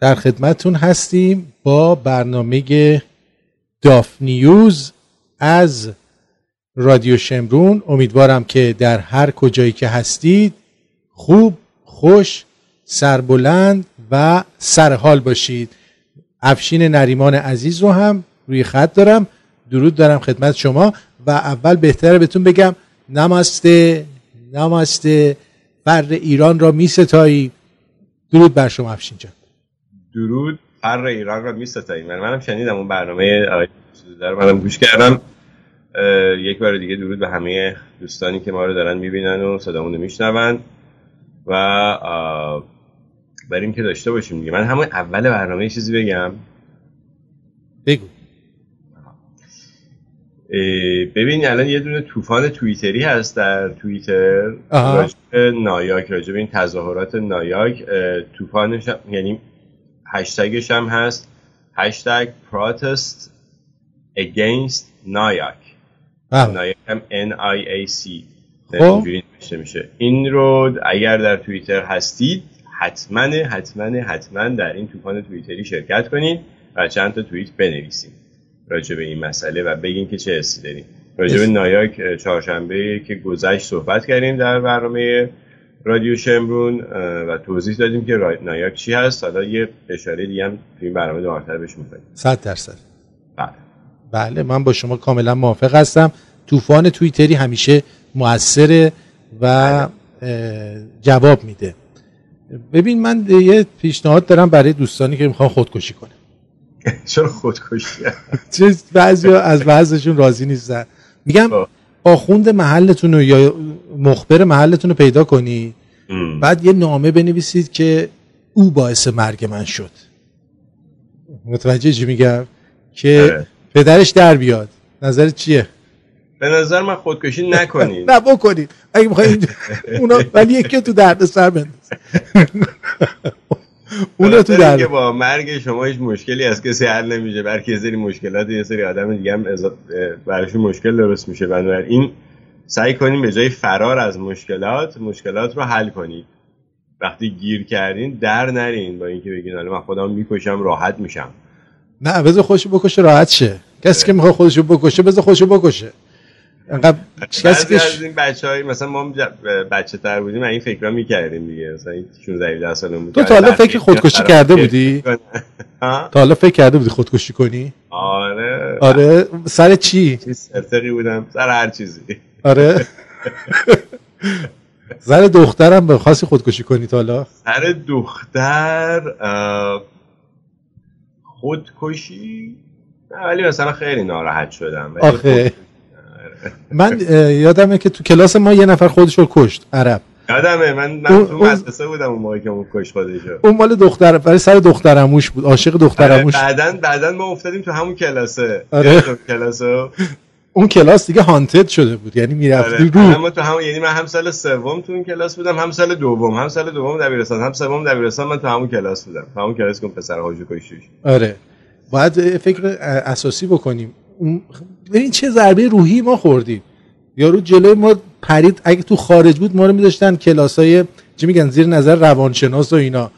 در خدمتون هستیم با برنامه داف نیوز از رادیو شمرون. امیدوارم که در هر کجایی که هستید خوب خوش سربلند و سرحال باشید. افشین نریمان عزیز رو هم روی خط دارم. درود دارم خدمت شما و اول بهتره بهتون بگم نماسته نماسته. فر ایران را می ستایی درود بر شما افشین جان. درود. فر ایران را می ستایی من منم شنیدم اون برنامه آقای در منم گوش کردم. یک بار دیگه درود به همه دوستانی که ما رو دارن می‌بینن و صدامون رو میشنون. و بریم که داشته باشیم دیگه. من همون اول برنامه چیزی بگم. بگو. ببین الان یه دونه طوفان توییتری هست در توییتر. راجب نایاک راجب این تظاهرات نایاک طوفانش یعنی هشتگش هم هست. هشتگ protest against نایاک. نایاک هم N-I-A-C خب. میشه. این رو اگر در توییتر هستید حتما حتما حتما در این طوفان توییتری شرکت کنید و چند تا توییت بنویسید. راجع به این مسئله و بگین که چه حسی داریم. راجع به نایاک چهارشنبه که گذشت صحبت کردیم در برنامه رادیو شمرون و توضیح دادیم که نایاک چی هست. حالا یه اشاره دیگه هم تو این برنامه دوباره بهش می‌کنیم. 100 درصد. بله. بله من با شما کاملا موافق هستم. طوفان توییتری همیشه موثره و بله. جواب میده. ببین من یه پیشنهاد دارم برای دوستانی که می‌خوان خودکشی کنه چرا خودکشی؟ چه بعضی از بعضشون راضی نیستن. میگم خب. آخوند محلتون رو یا مخبر محلتون رو پیدا کنی. بعد یه نامه بنویسید که او باعث مرگ من شد. متوجه چی میگم؟ که آره. پدرش در بیاد. نظر چیه؟ به نظر من خودکشی نکنید. نه بکنید. اگه بخواید اونا ولی یکی تو درد سر بنداز. اون تو در که با مرگ شما هیچ مشکلی از کسی حل نمیشه. بلکه یه سری مشکلات یه سری آدم دیگه هم براشون مشکل درست میشه. بنابراین سعی کنیم به جای فرار از مشکلات مشکلات رو حل کنید وقتی گیر کردین در نرین با اینکه بگین حالا من خودم می‌کشم راحت میشم. نه بذار خودشو بکشه راحت شه. کسی که می‌خواد خودشو بکشه بذار خودشو بکشه. انقدر کسی از این بچه های مثلا ما بچه تر بودیم این فکر رو می‌کردیم دیگه. مثلا 16 17 سالمون بود تو تا حالا فکر خودکشی کرده بودی؟ تا حالا فکر کرده بودی خودکشی کنی؟ آره. آره. سر چی؟ سرتقی بودم. سر هر چیزی. آره. سر دخترم به خاصی خودکشی کنی تا حالا؟ سر دختر خودکشی؟ ولی مثلا خیلی ناراحت شدم. آخه. من یادمه که تو کلاس ما یه نفر خودش رو کشت عرب. یادمه من من تو مدرسه بودم اون موقعی که اون کش خودشو. اون مال دختر برای سر دخترموش بود عاشق دخترموش. آره بعدن بعدن ما افتادیم تو همون کلاسه. آره. کلاسه. اون کلاس دیگه هانتد شده بود یعنی می‌رفتی آره. رو تو همون یعنی من هم سال سوم تو اون کلاس بودم هم سال دوم هم سال دوم دبیرستان هم سوم دبیرستان من تو همون کلاس بودم. تو همون کلاس که پسر هاجو کشیش آره. باید فکر اساسی بکنیم. ببین چه ضربه روحی ما خوردیم. یارو جلوی ما پرید اگه تو خارج بود ما رو میذاشتن کلاسای چی میگن زیر نظر روانشناس و اینا.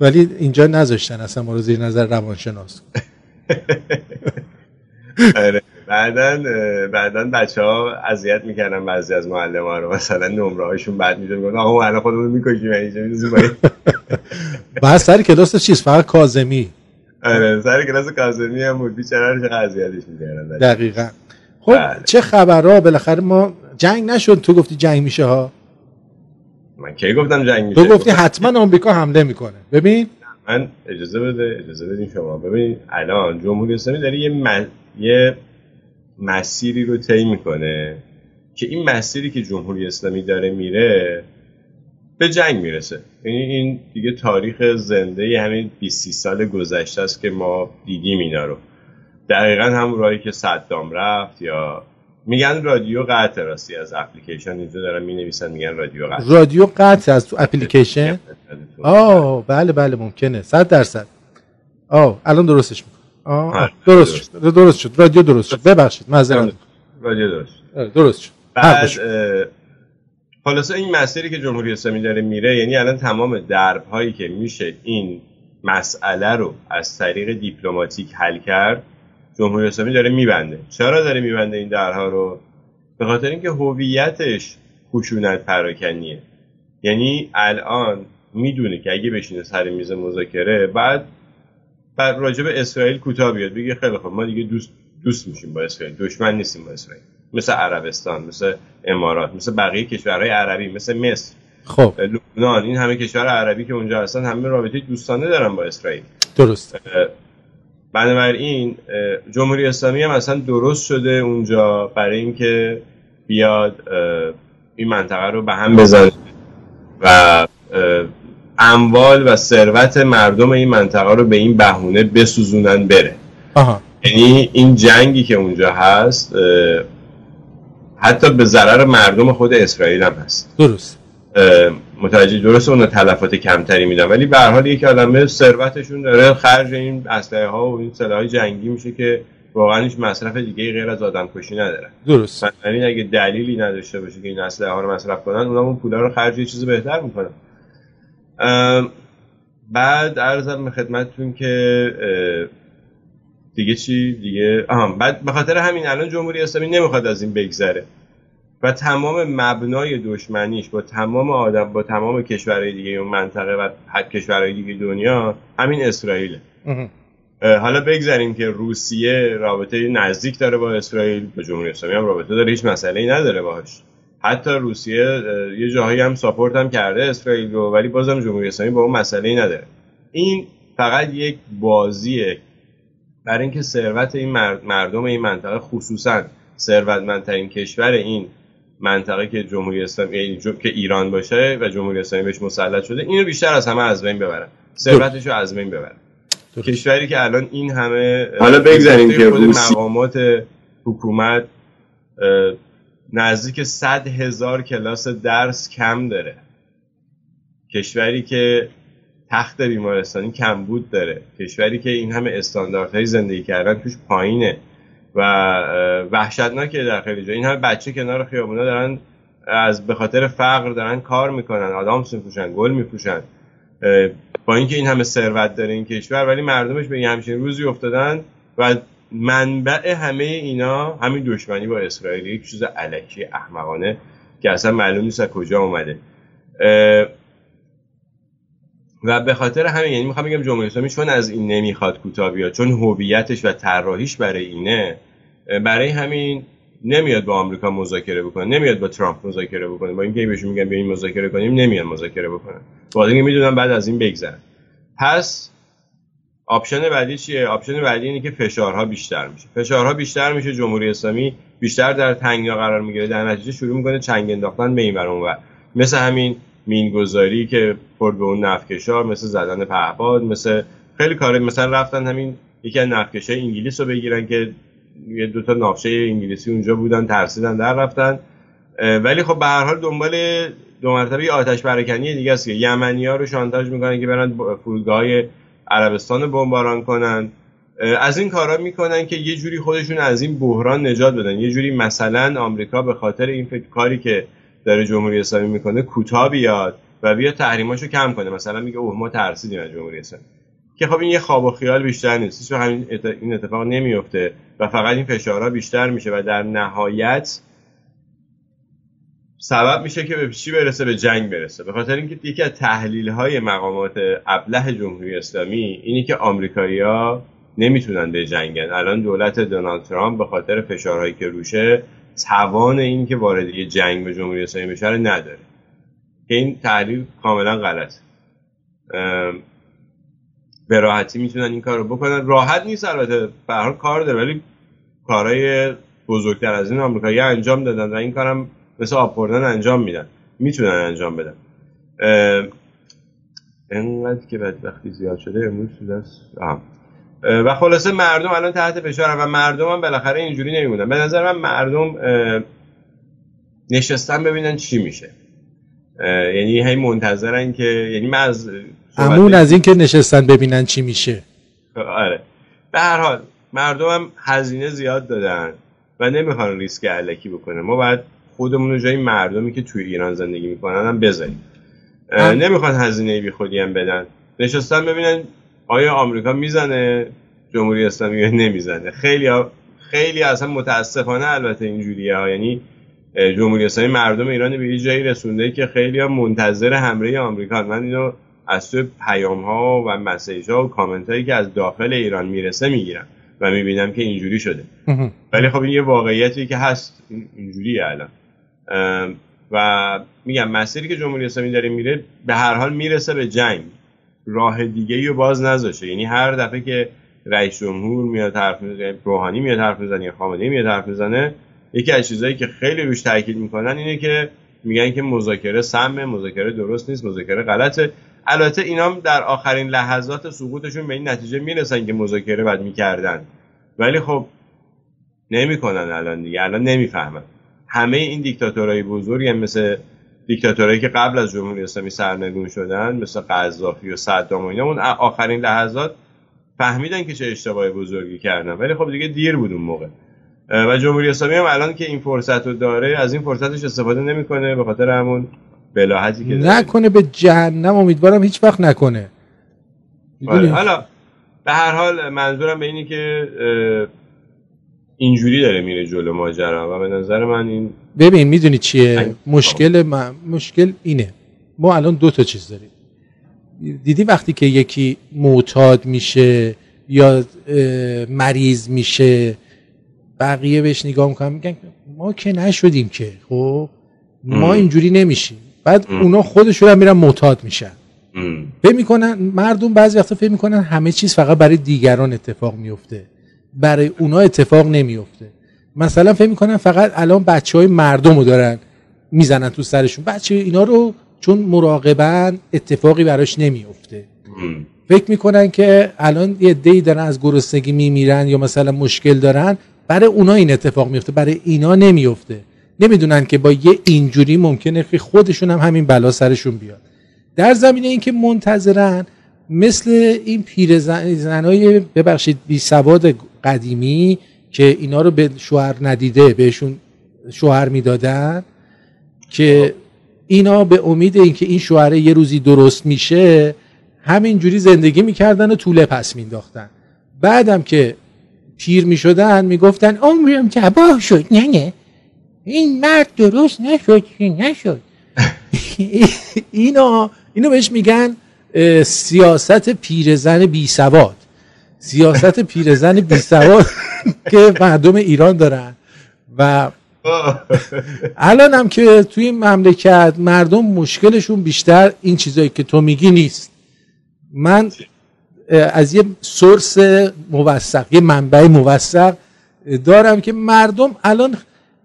ولی اینجا نذاشتن اصلا ما رو زیر نظر روانشناس. آره. بعدا بعدا بچه ها اذیت می‌کردن بعضی از معلم ها رو. مثلا نمره هاشون بعد میدون میگن آقا الان خودمون می‌کشیم. اینجا می‌ذاریم بعد سر کلاس چیز فقط کاظمی. آره سر کلاس کاظمی هم بود. بیچاره اذیتش می‌کردن دقیقاً. خب بله. چه خبرها؟ بالاخره ما جنگ نشد. تو گفتی جنگ میشه ها؟ من کی گفتم جنگ میشه؟ تو گفتی حتما آمریکا حمله می‌کنه. ببین. من اجازه بده اجازه بدین شما. ببین الان جمهوری اسلامی داره یه یه مسیری رو طی می‌کنه که این مسیری که جمهوری اسلامی داره میره به جنگ می‌رسه. یعنی این دیگه تاریخ زنده همین 20 سال گذشته است که ما دیدیم اینا رو. دقیقا همون راهی که صدام رفت یا میگن رادیو قطع راستی از اپلیکیشن. اینجا دارن می نویسن میگن رادیو قطع. رادیو قطع از تو اپلیکیشن. آه بله بله ممکنه. صد درصد. آه الان درستش می‌کنم. آه درست شد. درست شد. رادیو درست شد. ببخشید معذرت رادیو درست شد. درست شد. بعد خلاصه این مسیری که جمهوری اسلامی داره میره یعنی الان تمام درب هایی که میشه این مسئله رو از طریق دیپلماتیک حل کرد جمهوری اسلامی داره میبنده. چرا داره میبنده این درها رو؟ به خاطر اینکه هویتش خشونت پراکنیه. یعنی الان می‌دونه که اگه بشینه سر میز مذاکره بعد راجع به اسرائیل کوتاه بیاد بگه خیلی خب ما دیگه دوست دوست میشیم با اسرائیل دشمن نیستیم با اسرائیل. مثل عربستان مثل امارات مثل بقیه کشورهای عربی مثل مصر. خب. لبنان این همه کشور عربی که اونجا هستن همه رابطه دوستانه دارن با اسرائیل. درست. بنابراین جمهوری اسلامی هم اصلا درست شده اونجا برای اینکه بیاد این منطقه رو به هم بزنه. و اموال و ثروت مردم این منطقه رو به این بهونه بسوزونن بره. یعنی این جنگی که اونجا هست حتی به ضرر مردم خود اسرائیل هم هست. درست. متوجه درست اون تلفات کمتری میدن. ولی به هر حال یک آدم ثروتشون داره خرج این اسلحه ها و این سلاح جنگی میشه که واقعا هیچ مصرف دیگه غیر از آدم کشی نداره. درست. یعنی اگه دلیلی نداشته باشه که این اسلحه ها رو مصرف کنن اونا اون پولا رو خرج یه چیز بهتر می‌کنن. بعد عرضم به خدمتتون که دیگه چی؟ دیگه آها بعد به خاطر همین الان جمهوری اسلامی نمی‌خواد از این بگذره. و تمام مبنای دشمنیش با تمام آدم با تمام کشورهای دیگه اون منطقه و حد کشورهای دیگه دنیا همین اسرائیل حالا بگذاریم که روسیه رابطه نزدیک داره با اسرائیل با جمهوری اسلامی هم رابطه داره هیچ مسئله ای نداره باهاش. حتی روسیه یه جاهایی هم ساپورت هم کرده اسرائیل رو ولی بازم جمهوری اسلامی با اون مسئله ای نداره. این فقط یک بازیه برای اینکه ثروت این مردم این منطقه خصوصا ثروتمندترین کشور این منطقه که جمهوری اسلامی یعنی که ایران باشه و جمهوری اسلامی بهش مسلط شده اینو بیشتر از همه از بین ببرن. ثروتش رو از بین ببرن. کشوری که الان این همه حالا بگذاریم که مقامات حکومت نزدیک صد هزار کلاس درس کم داره. کشوری که تخت بیمارستانی کمبود داره. کشوری که این همه استانداردهای زندگی کردن توش پایینه. و وحشتناکه در خیلی جا. این همه بچه کنار خیابونا دارن از به خاطر فقر دارن کار می‌کنن. آدم میفروشن گل میفروشن. با اینکه این همه ثروت داره این کشور ولی مردمش به این همچین روزی افتادن و منبع همه اینا همین دشمنی با اسرائیل. یک چیز علکی احمقانه که اصلا معلوم نیست از کجا اومده. و به خاطر همین یعنی می‌خوام بگم جمهوری اسلامی چون از این نمی‌خواد کوتاه بیاد چون هویتش و طراحیش برای اینه برای همین نمیاد با آمریکا مذاکره بکنه نمیاد با ترامپ مذاکره بکنه. با اینکه بهشون میگن بیاین مذاکره کنیم نمیاد مذاکره بکنن. با اینکه می‌دونن بعد از این بگذرن. پس option بعدی چیه؟ option بعدی اینه که فشارها بیشتر میشه. فشارها بیشتر میشه جمهوری اسلامی بیشتر در تنگنا قرار می‌گیره. در نتیجه شروع می‌کنه چنگ انداختن به این و مثل همین مینگذاری که پر به اون نفتکشا مثل زدن پهپاد مثل خیلی کار مثلا رفتن همین یکی از نفتکشای انگلیس رو بگیرن که یه دوتا نفتکش انگلیسی اونجا بودن ترسیدن در رفتن. ولی خب به هر حال دنبال دو مرتبه آتش پراکنی دیگه است که یمنی ها رو شانتاج می‌کنن که برن فرودگاه عربستان بمباران کنن. از این کارا می‌کنن که یه جوری خودشون از این بحران نجات بدن. یه جوری مثلا آمریکا به خاطر این فکر کاری که داره جمهوری اسلامی می‌کنه کوتاه بیاد. و بیا تحریماشو کم کنه. مثلا میگه اوه ما ترسیدیم از جمهوری اسلامی. که خب این یه خواب و خیال بیشتر نیست. چون همین این اتفاق نمیفته و فقط این فشارها بیشتر میشه و در نهایت سبب میشه که به چی برسه؟ به جنگ برسه. به خاطر اینکه یکی از تحلیل های مقامات ابله جمهوری اسلامی اینی که آمریکایی‌ها نمی‌تونن به جنگن. الان دولت دونالد ترامپ به خاطر فشارهایی که روشه توان این که وارد جنگ به جمهوری اسلامی بشه نداره. که این تحلیل کاملا غلط. به راحتی می‌تونن این کار رو بکنن. راحت نیست البته به کار داره ولی کارهای بزرگتر از این آمریکایی انجام دادن و این کارم مثل آب انجام میدن. می‌تونن انجام بدن. انقدر که بدبختی زیاد شده امروز شده و خلاصه مردم الان تحت فشار و مردم هم بالاخره اینجوری نمیمونن. به نظر من مردم نشستن ببینن چی میشه. یعنی هی منتظرن که یعنی من از امون از اینکه نشستن ببینن چی میشه. آره. به هر حال مردم هم هزینه زیاد دادن و نمی‌خوان ریسک علکی بکنه ما باید خودمون رو جای مردمی که توی ایران زندگی می‌کنن هم بذاریم نمی‌خوان هزینه بی خودی هم بدن. نشستن ببینن آیا آمریکا می‌زنه جمهوری اسلامی نمی‌زنه. خیلی خیلی اصلا متاسفانه البته اینجوریه ها. یعنی جمهوری اسلامی مردم ایران به یه جایی رسونده که خیلی ها منتظر حمله آمریکا من اینو از توی پیام ها و مسیج ها و کامنت هایی که از داخل ایران می‌رسه می‌گیرم و می‌بینم که اینجوری شده. ولی خب این یه واقعیتی که هست اینجوری الان. و میگم مسیری که جمهوری اسلامی داره میره به هر حال می‌رسه به جنگ. راه دیگه رو باز نذاشه. یعنی هر دفعه که رئیس جمهور میاد حرف می‌زنه روحانی میاد حرف می‌زنه یا خامنه‌ای میاد حرف می‌زنه یکی از چیزهایی که خیلی روش تاکید می‌کنن اینه که میگن که مذاکره سمه مذاکره درست نیست مذاکره غلطه. البته اینا در آخرین لحظات سقوطشون به این نتیجه می‌رسن که مذاکره بعد می‌کردن. ولی خب نمی‌کنن الان دیگه الان نمی‌فهمن. همه این دیکتاتورهای بزرگی مثل دیکتاتورایی که قبل از جمهوری اسلامی سرنگون شدن مثل قذافی و صدام و اینا اون آخرین لحظات فهمیدن که چه اشتباه بزرگی کردن. ولی خب دیگه دیر بود اون موقع. و جمهوری اسلامی هم الان که این فرصت رو داره از این فرصتش استفاده نمی‌کنه به خاطر همون بلاحتی که نکنه به جهنم امیدوارم هیچ وقت نکنه. بله، حالا به هر حال منظورم به اینی که اینجوری داره میره جلو ماجرا و به نظر من این ببین می‌دونی چیه؟ مشکل مشکل اینه. ما الان دو تا چیز داریم. دیدی وقتی که یکی معتاد میشه یا مریض میشه بقیه بهش نگاه می‌کنن میگن ما که نشدیم که خب؟ ما اینجوری نمیشیم. بعد اونا خودشون هم میرن معتاد میشن. فکر می‌کنن مردم بعضی وقتا فکر می‌کنن همه چیز فقط برای دیگران اتفاق میفته برای اونا اتفاق نمیفته مثلا فکر می‌کنن فقط الان بچه های مردم رو دارن می‌زنن تو سرشون. بچه اینا رو چون مراقبن اتفاقی براش نمیفته فکر می‌کنن که الان یه دی دارن از گرسنگی میمیرن یا مثلا مشکل دارن برای اونا این اتفاق میفته برای اینا نمیفته. نمی‌دونن که با یه اینجوری ممکنه که خودشون هم همین بلا سرشون بیاد. در زمینه اینکه منتظرن مثل این پیرزنهای ببخشید بی سواد قدیمی که اینا رو به شوهر ندیده بهشون شوهر می‌دادن که اینا به امید اینکه این شوهر یه روزی درست میشه همینجوری زندگی می‌کردن و طوله پس مینداختن. بعدم که پیر می‌شدن می‌گفتن عمرم تباه شد. نه نه. این مرد درست نشد نشد؟ اینا اینو بهش میگن سیاست پیرزن بی سواد. سیاست پیرزن بی سواد که مردم ایران دارن. و الان هم که توی این مملکت مردم مشکلشون بیشتر این چیزایی که تو میگی نیست. من از یه سورس موثق یه منبع موثق دارم که مردم الان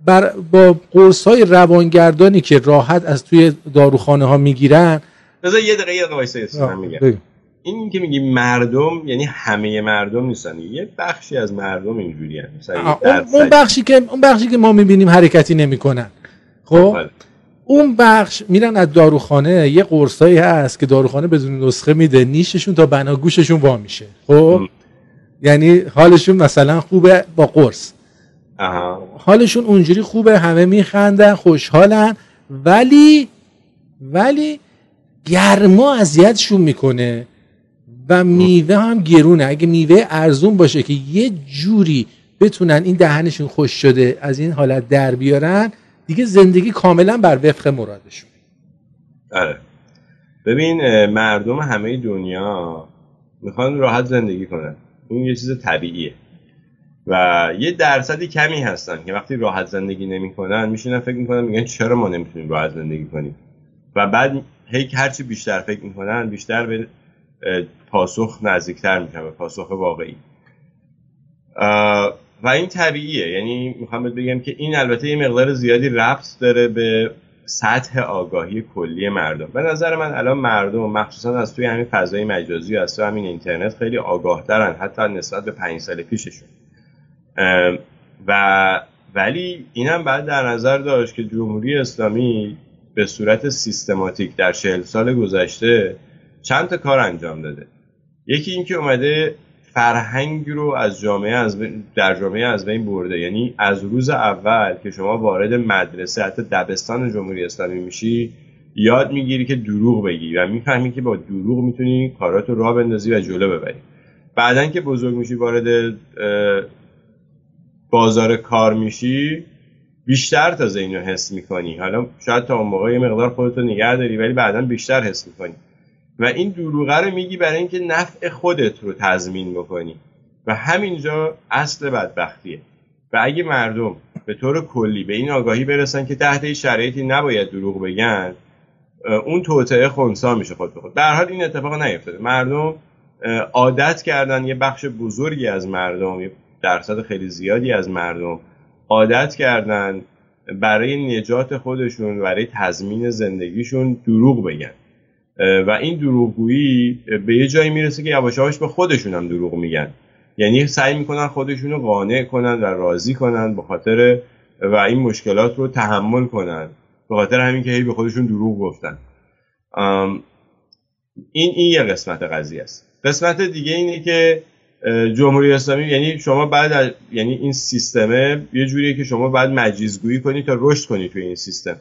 بر با قرص های روانگردانی که راحت از توی داروخانه ها می‌گیرن. بذار یه دقیقه یه دقیقه میگم. این که میگی مردم یعنی همه مردم نیستن. یه بخشی از مردم اینجوری اون بخشی که اون بخشی که ما می‌بینیم حرکتی نمی‌کنن. خب؟ بله. اون بخش میرن از داروخانه یه قرصایی هست که داروخانه بدون نسخه میده نیششون تا بناگوششون وا میشه. خب؟ یعنی حالشون مثلا خوبه با قرص. حالشون اونجوری خوبه همه میخندن خوشحالن ولی ولی گرما اذیتشون می‌کنه و میوه هم گرونه. اگه میوه ارزون باشه که یه جوری بتونن این دهنشون خوش شده از این حالت در بیارن دیگه زندگی کاملا بر وفق مرادشون. آره. ببین مردم همه دنیا می‌خوان راحت زندگی کنن. این یه چیز طبیعیه. و یه درصدی کمی هستن که وقتی راحت زندگی نمی‌کنن میشینن فکر می‌کنن میگن چرا ما نمی‌تونیم راحت زندگی کنیم؟ و بعد هی هرچی بیشتر فکر می‌کنن بیشتر به پاسخ نزدیکتر میشن به پاسخ واقعی. و این طبیعیه. یعنی می‌خوام بگم که این البته یه مقدار زیادی ربط داره به سطح آگاهی کلی مردم. به نظر من الان مردم مخصوصا از توی همین فضای مجازی و از توی همین اینترنت خیلی آگاه دارن حتی نسبت به پنج سال پیششون. و ولی اینم بعد در نظر داشت که جمهوری اسلامی به صورت سیستماتیک در چهل سال گذشته چند تا کار انجام داده. یکی اینکه اومده فرهنگ رو از جامعه از در جامعه از بین برده. یعنی از روز اول که شما وارد مدرسه حتی دبستان جمهوری اسلامی میشی یاد می‌گیری که دروغ بگی و می‌فهمی که با دروغ می‌تونی کاراتو راه بندازی و جلو ببری. بعدا که بزرگ میشی وارد بازار کار میشی بیشتر تازه اینو حس می‌کنی. حالا شاید تا اون موقع یه مقدار خودتو نگه داری ولی بعدا بیشتر حس می‌کنی. و این دروغه رو میگی برای اینکه نفع خودت رو تضمین بکنی. و همینجا اصل بدبختیه. و اگه مردم به طور کلی به این آگاهی برسن که تحت شرایطی نباید دروغ بگن اون توطعه خونسا میشه خود به خود. در حال این اتفاق نیفتاده. مردم عادت کردن یه بخش بزرگی از مردم یه درصد خیلی زیادی از مردم عادت کردن برای نجات خودشون برای تضمین زندگیشون دروغ بگن. و این دروغگویی به یه جایی می‌رسه که یواش به خودشون هم دروغ میگن. یعنی سعی می‌کنن خودشون رو قانع کنن و راضی کنن به خاطر و این مشکلات رو تحمل کنن. به خاطر همین که هی به خودشون دروغ گفتن. این این یه قسمت قضیه است. قسمت دیگه اینه که جمهوری اسلامی یعنی شما بعد یعنی این سیستمه یه جوریه که شما بعد مجیزگویی کنید تا رشد کنید توی این سیستم.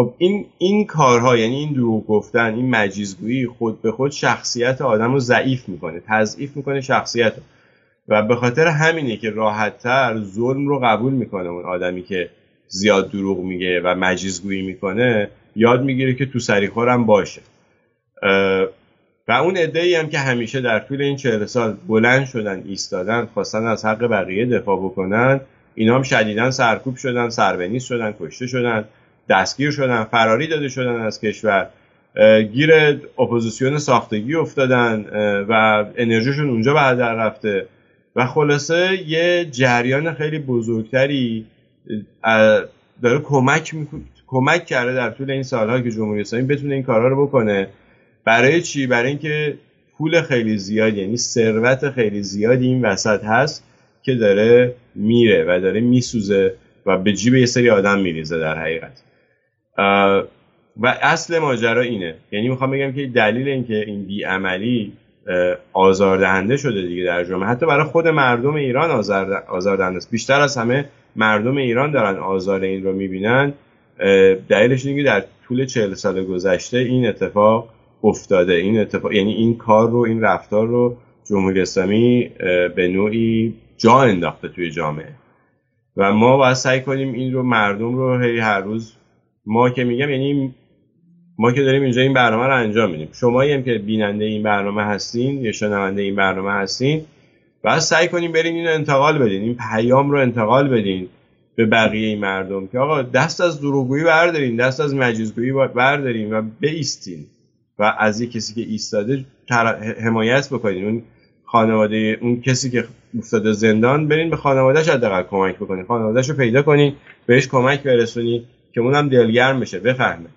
خب این این کارها یعنی این دروغ گفتن این مجیزگویی خود به خود شخصیت آدم رو ضعیف می‌کنه تضعیف می‌کنه شخصیت رو. و به خاطر همینه که راحتتر ظلم رو قبول می‌کنه اون آدمی که زیاد دروغ میگه و مجیزگویی می‌کنه یاد می‌گیره که تو سریخورم باشه. و اون ای هم که همیشه در طول این چهل سال بلند شدن ایستادن خواستن از حق بقیه دفاع بکنن اینا هم شدیدن سرکوب شدن سر به نیست شدن کشته شدن. دستگیر شدن فراری داده شدن از کشور. گیر اپوزیسیون ساختگی افتادن و انرژیشون اونجا به در رفته. و خلاصه یه جریان خیلی بزرگتری داره کمک کمک کرده در طول این سالها که جمهوری اسلامی بتونه این کارا رو بکنه. برای چی؟ برای اینکه پول خیلی زیاد یعنی ثروت خیلی زیادی این وسط هست که داره میره و داره میسوزه و به جیب یه سری آدم میریزه در حقیقت. و اصل ماجرا اینه. یعنی می‌خوام بگم که دلیل اینکه این بیعملی آزاردهنده شده دیگه در جامعه حتی برای خود مردم ایران آزاردهنده است. بیشتر از همه مردم ایران دارن آزار این رو می‌بینن. دلیلش اینه که در طول چهل سال گذشته این اتفاق افتاده. این اتفاق یعنی این کار رو این رفتار رو جمهوری اسلامی به نوعی جا انداخته توی جامعه. و ما باید سعی کنیم این رو مردم رو هی هر روز ما که میگم یعنی ما که داریم اینجا این برنامه رو انجام میدیم. شما هم که بیننده این برنامه هستین یا شنونده این برنامه هستین باید سعی کنیم برین اینو انتقال بدین این پیام رو انتقال بدین به بقیه این مردم که آقا دست از دروغگویی بردارین دست از مجازگویی بردارین و بیستین و از یک کسی که ایستاده حمایت بکنین. اون خانواده اون کسی که افتاده زندان برین به خانوادهش حداقل کمک بکنین خانوادهش رو پیدا کنین بهش کمک برسونی که اونم دلگرم بشه. بفهمه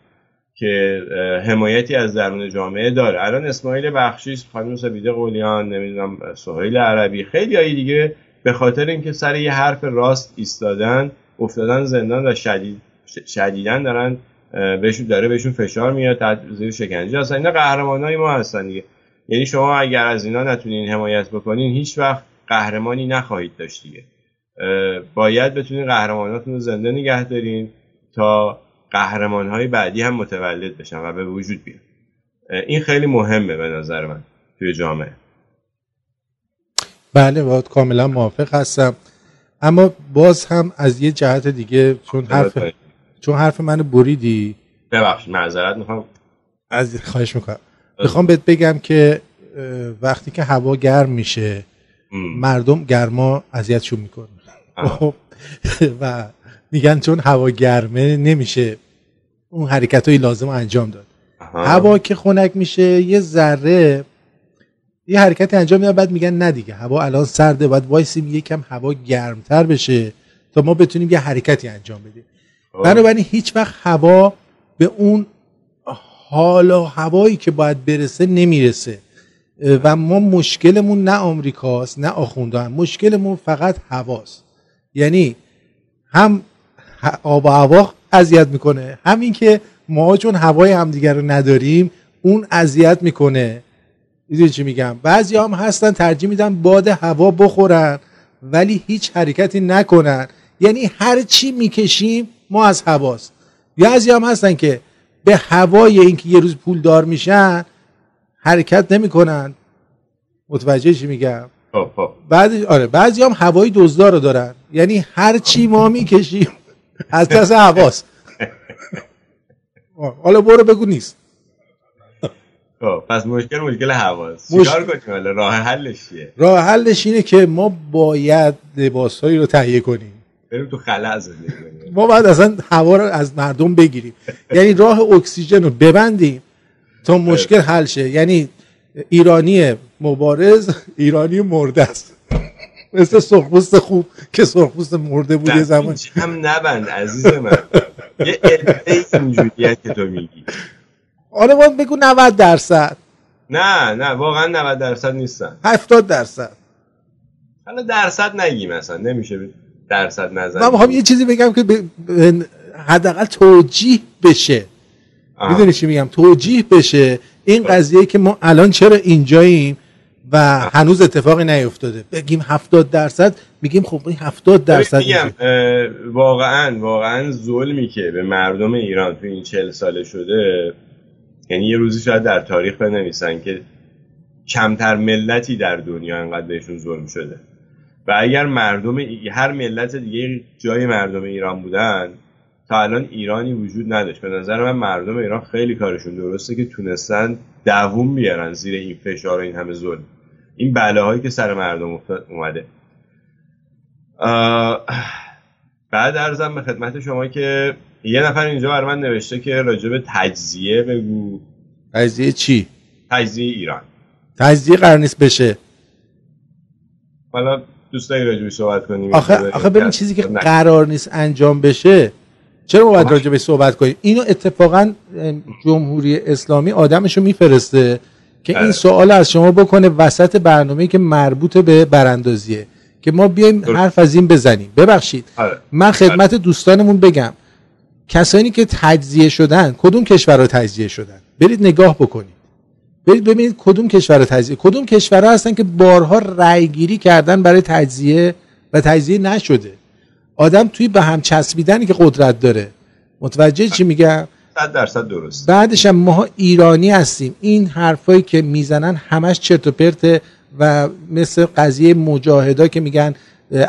که حمایتی از درون جامعه داره. الان اسماعیل بخشی خانم سبیده قولیان نمی‌دونم سهیل عربی خیلی هایی دیگه به خاطر اینکه سر یه حرف راست ایستادن افتادن زندان و شدید شدیدن دارن بهشون داره بهشون فشار میاد زیر شکنجه. هستن اینا قهرمانای ما هستن دیگه. یعنی شما اگر از اینا نتونین حمایت بکنین هیچ وقت قهرمانی نخواهید داشت دیگه. باید بتونین قهرماناتون رو زنده نگه دارین. تا قهرمان های بعدی هم متولد بشن و به وجود بیان. این خیلی مهمه به نظر من توی جامعه. بله باید کاملا موافق هستم. اما باز هم از یه جهت دیگه چون حرف چون حرف منو بریدی. ببخشید معذرت می‌خوام. از خواهش می‌کنم. می‌خوام بهت بگم که وقتی که هوا گرم میشه مردم گرما اذیتشون می‌کنه خب، و میگن چون هوا گرمه نمیشه. اون حرکت های لازم انجام داد. هوا که خنک میشه یه ذره یه حرکتی انجام میدن بعد میگن نه دیگه هوا الان سرده. باید وایسیم یکم هوا گرمتر بشه تا ما بتونیم یه حرکتی انجام بدیم. بنابراین هیچ وقت هوا به اون حال و هوایی که باید برسه نمی‌رسه. و ما مشکلمون نه آمریکاست نه آخوندان. مشکلمون فقط هواست. یعنی هم آب و هوا اذیت می‌کنه. همین که ما چون هوای همدیگر رو نداریم اون اذیت می‌کنه. می‌دونی چی میگم؟ بعضی هم هستن ترجیح میدن باد هوا بخورن ولی هیچ حرکتی نکنن. یعنی هر چی می‌کشیم ما از هواست. بعضی هم هستن که به هوای اینکه یه روز پولدار میشن حرکت نمی‌کنن. متوجه چی میگم؟ خب، خب. بعد آره بعضی هم هوای دزدار رو دارن. یعنی هر چی ما می‌کشیم از پس هواست حالا برو بگو نیست. خب پس مشکل مشکل مش... چیکار کنیم؟ راه حلش چیه؟ راه حلش اینه که ما باید لباسهایی رو تهیه کنیم. بریم تو خلا ما باید اصلا هوا رو از مردم بگیریم. یعنی راه اکسیژن رو ببندیم تا مشکل حل شه. یعنی ایرانی مبارز ایرانی مرده است. مثل سرخپوست خوب که سرخپوست مرده بود یه زمان. هم نبند عزیز من. یه عده اینجوریه که تو میگی. آره باید بگو 90 درصد. نه نه واقعا 90 درصد نیستن. 70 درصد. حالا درصد نگی مثلا نمیشه درصد نزن من می‌خوام یه چیزی بگم که حداقل توجیه بشه. می‌دونی چی میگم؟ توجیه بشه. این قضیه که ما الان چرا اینجاییم؟ و هنوز اتفاقی نیفتاده. بگیم 70 درصد میگیم خب این 70 درصد میگم واقعا واقعا ظلمی که به مردم ایران تو این 40 ساله شده یعنی یه روزی شاید در تاریخ بنویسن که کمتر ملتی در دنیا انقدر بهشون ظلم شده. و اگر مردم هر ملت دیگه جای مردم ایران بودن تا الان ایرانی وجود نداشت. به نظر من مردم ایران خیلی کارشون درسته که تونستن دووم بیارن زیر این فشار و این همه ظلم. این بله هایی که سر مردم اومده. بعد ارزم به خدمت شما که یه نفر اینجا بر من نوشته که راجب تجزیه بگو. تجزیه چی؟ تجزیه ایران. تجزیه قرار نیست بشه. حالا دوست داری راجبی صحبت کنیم؟ آخه, آخه ببین چیزی که قرار نیست انجام بشه چرا باید راجبی صحبت کنیم اینو اتفاقا جمهوری اسلامی آدمشو میفرسته که این سوال از شما بکنه وسط برنامه که مربوط به براندازیه که ما بیایم حرف از این بزنیم. ببخشید. آره. من خدمت آره. دوستانمون بگم. کسانی که تجزیه شدن کدوم کشورها تجزیه شدن؟ برید نگاه بکنید. برید ببینید کدوم کشور تجزیه کدوم کشورها هستن که بارها رأی گیری کردن برای تجزیه و تجزیه نشده. آدم توی به هم چسبیدنی که قدرت داره. متوجه چی میگم 100 درصد درست. بعدش هم ما ایرانی هستیم. این حرفایی که می‌زنن همش چرت و پرته و مثل قضیه مجاهدا که میگن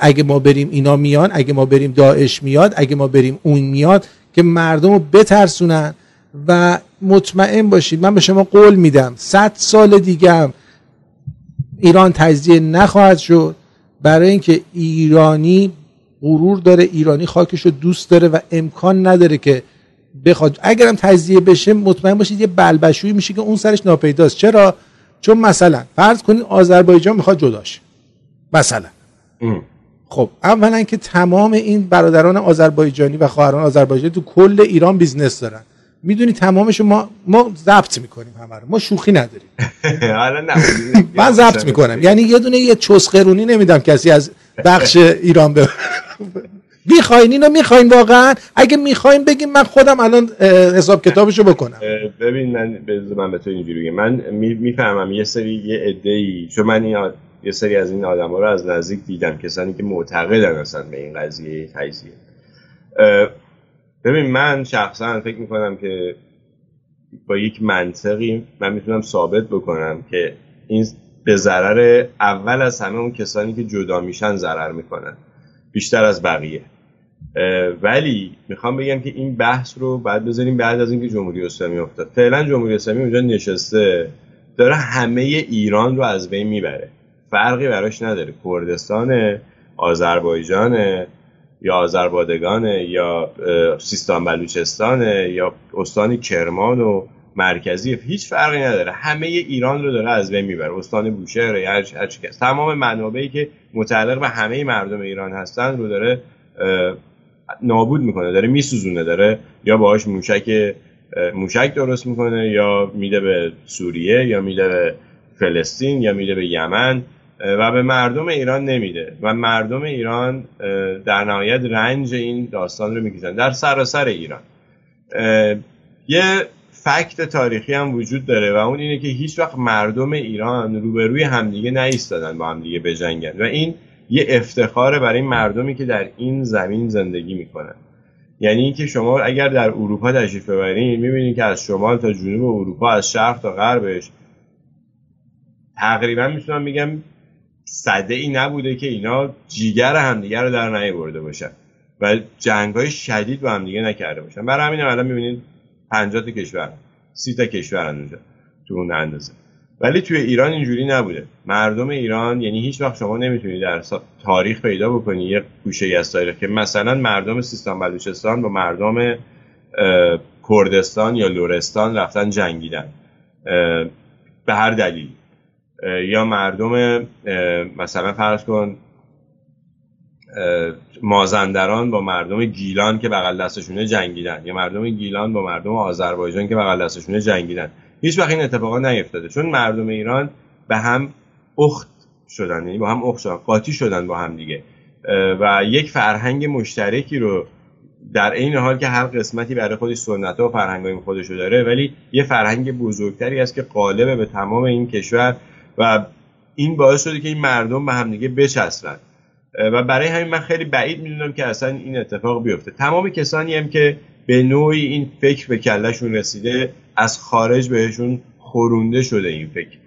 اگه ما بریم اینا میان اگه ما بریم داعش میاد اگه ما بریم اون میاد که مردم رو بترسونن. و مطمئن باشید من به شما قول میدم صد سال دیگه هم ایران تجزیه نخواهد شد. برای اینکه ایرانی غرور داره ایرانی خاکش رو دوست داره و امکان نداره که بخواد. اگرم تجزیه بشه مطمئن باشید یه بلبشویی میشه که اون سرش ناپیداست. چرا؟ چون مثلا فرض کنید آذربایجان می‌خواد جدا شه مثلا. خب اولا که تمام این برادران آذربایجانی و خواهران آذربایجانی تو کل ایران business دارن. می‌دونی تمامش ما ما ضبط می‌کنیم همه رو. ما شوخی نداریم. من ضبط می‌کنم. یعنی یه دونه یه چسقرونی نمیدم کسی از بخش ایران به می‌خواین؟ اینو می‌خواین واقعا؟ اگه می‌خواین بگیم من خودم الان حساب کتابشو بکنم. ببین من من به تو اینجوری من می‌فهمم یه سری یه عده چون من یه سری از این آدم ها رو از نزدیک دیدم کسانی که معتقدن اصلا به این قضیه تجزیه. ببین من شخصا فکر می‌کنم که با یک منطقی من می‌تونم ثابت بکنم که این به ضرر اول از همه اون کسانی که جدا میشن ضرر می‌کنن. بیشتر از بقیه. ولی می‌خوام بگم که این بحث رو بعد بذاریم بعد از اینکه جمهوری اسلامی افتاد. فعلا جمهوری اسلامی اونجا نشسته داره همه ایران رو از بین می‌بره. فرقی براش نداره. کردستان آذربایجان یا آذربایجان یا سیستان بلوچستان یا استان کرمان و مرکزی هیچ فرقی نداره. همه ایران رو داره از بین می‌بره. استان بوشهر هر هر تمام منابعی که متعلق به همه مردم ایران هستن رو داره نابود می‌کنه. داره میسوزونه. داره یا باهاش موشک موشک درست می‌کنه یا میده به سوریه یا میده به فلسطین یا میده به یمن و به مردم ایران نمیده. و مردم ایران در نهایت رنج این داستان رو می‌کشن. در سراسر ایران. یه فکت تاریخی هم وجود داره و اون اینه که هیچ وقت مردم ایران روبروی همدیگه نایستادن با همدیگه بجنگن. و این یه افتخاره برای مردمی که در این زمین زندگی می‌کنن. یعنی اینکه شما اگر در اروپا تشریف ببرید می‌بینید که از شمال تا جنوب اروپا از شرق تا غربش تقریبا می‌تونم بگم صده ای نبوده که اینا جیگر همدیگه رو در برده باشن و جنگ های شدید با همدیگه نکرده باشن. برای همین الان می‌بینید 50 تا کشور سی تا کشور اونجا تو اون اندازه. ولی توی ایران اینجوری نبوده. مردم ایران یعنی هیچ وقت شما نمی‌تونید در تاریخ پیدا بکنی یه گوشه از تاریخ که مثلا مردم سیستان بلوچستان با مردم کردستان یا لورستان رفتن جنگیدن. به هر دلیل یا مردم مثلا فرض کن مازندران با مردم گیلان که بغل دستشونه جنگیدن یا مردم گیلان با مردم آذربایجان که بغل دستشونه جنگیدن. هیچ وقت این اتفاقا نیفتاده. چون مردم ایران به هم اخت شدن یعنی با هم اخت شدن قاطی شدن با هم دیگه. و یک فرهنگ مشترکی رو در این حال که هر قسمتی برای خودش سنت و فرهنگ خودش رو داره ولی یه فرهنگ بزرگتری است که قالبه به تمام این کشور و این باعث شده که این مردم به همدیگه بچسبن. و برای همین من خیلی بعید می‌دونم که اصلا این اتفاق بیفته. تمام کسانی هم که به نوعی این فکر به کلشون رسیده از خارج بهشون خورونده شده این فکر.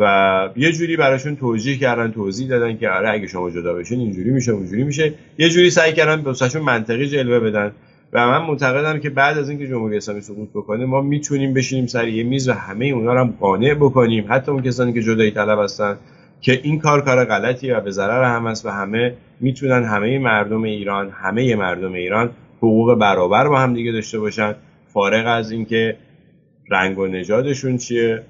و یه جوری براشون توجیه کردن توضیح دادن که آره اگه شما جدا بشین اینجوری میشه اونجوری میشه. یه جوری سعی کردن به منطقی جلوه بدن. و من معتقدم که بعد از اینکه جمهوری اسلامی سقوط بکنه ما می‌تونیم بشینیم سر یه میز و همه اونا رو هم قانع بکنیم. حتی اون کسانی که جدایی طلب هستن. که این کار کار غلطیه و به ضرر هم است و همه می‌تونن همه مردم ایران همه مردم ایران حقوق برابر با هم دیگه داشته باشن. فارغ از اینکه رنگ و نژادشون چیه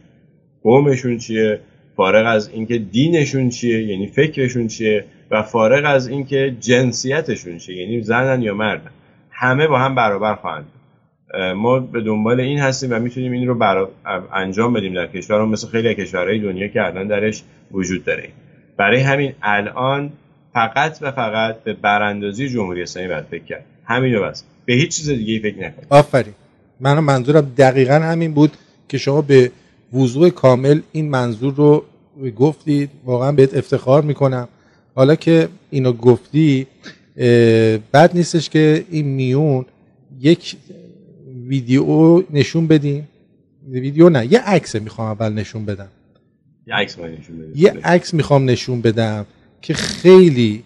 قومشون چیه فارغ از اینکه دینشون چیه یعنی فکرشون چیه و فارغ از اینکه جنسیتشون چیه یعنی زنن یا مردن. همه با هم برابر خواهند ما به دنبال این هستیم و می‌تونیم این رو برا... انجام بدیم در کشور. مثل خیلی کشورهای دنیا که الان درش وجود داره. برای همین الان فقط و فقط به براندازی جمهوری اسلامی باید فکر کرد. همین بس. به هیچ چیز دیگه فکر نکنید آفرین. من منظورم دقیقا همین بود که شما به وضوع کامل این منظور رو گفتید. واقعا بهت افتخار می‌کنم. حالا که اینو گفتی بد نیستش که این میون یک ویدیو نشون بدیم. ویدیو نه یه عکس می‌خوام اول نشون بدم. یه عکس نشون بدم یه عکس می‌خوام نشون بدم که خیلی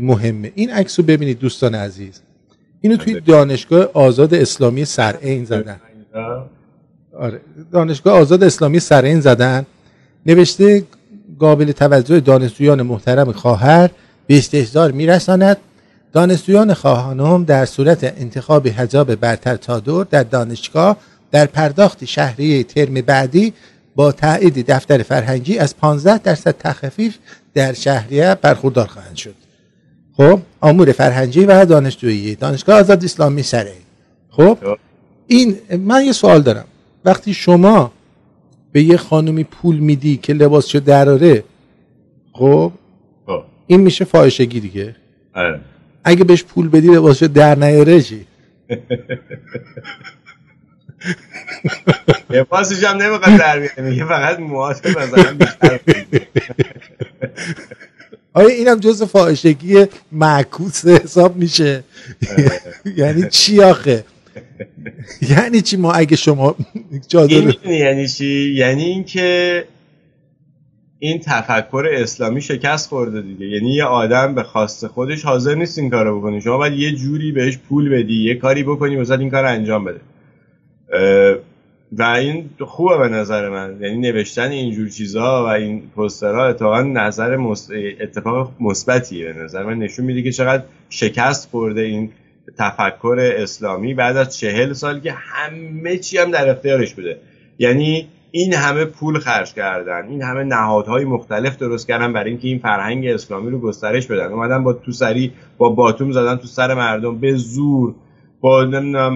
مهمه. این عکس رو ببینید دوستان عزیز. اینو توی دانشگاه آزاد اسلامی سرعین زدن. آره دانشگاه آزاد اسلامی سرعین زدن. نوشته قابل توجه دانشجویان محترم خواهر به استحضار میرساند. دانشجویان خواهانم در صورت انتخاب حجاب برتر تا دور در دانشگاه در پرداخت شهریه ترم بعدی با تایید دفتر فرهنگی از 15 درصد تخفیف در شهریه برخوردار خواهند شد. خب امور فرهنگی و دانشجویی دانشگاه آزاد اسلامی سره خب این من یه سوال دارم. وقتی شما به یه خانمی پول میدی که لباسشو دراره خب, خب. این میشه فاحشگی دیگه؟ آره. اگه بهش پول بدی لباسشو در نیاره چی؟ لباسش هم نمی‌خواد در بیاره میگه فقط موهاش مثلا آیا اینم جز فاحشگی معکوس حساب میشه؟ یعنی چی آخه؟ یعنی چی ما اگه شما این یعنی چی؟ یعنی اینکه این تفکر اسلامی شکست خورده دیگه. یعنی یه آدم به خواست خودش حاضر نیست این کارو بکنه. شما باید یه جوری بهش پول بدی یه کاری بکنی واسه این کار انجام بده. و این خوبه به نظر من. یعنی نوشتن اینجور چیزها و این پوسترها اتفاقا نظر اتفاق مثبتیه به نظر من. نشون میده که چقدر شکست خورده این تفکر اسلامی بعد از چهل سال که همه چی هم در اختیارش بوده. یعنی این همه پول خرج کردن این همه نهادهای مختلف درست کردن برای اینکه این فرهنگ اسلامی رو گسترش بدن. اومدن با تو سری با باتوم زدن تو سر مردم به زور با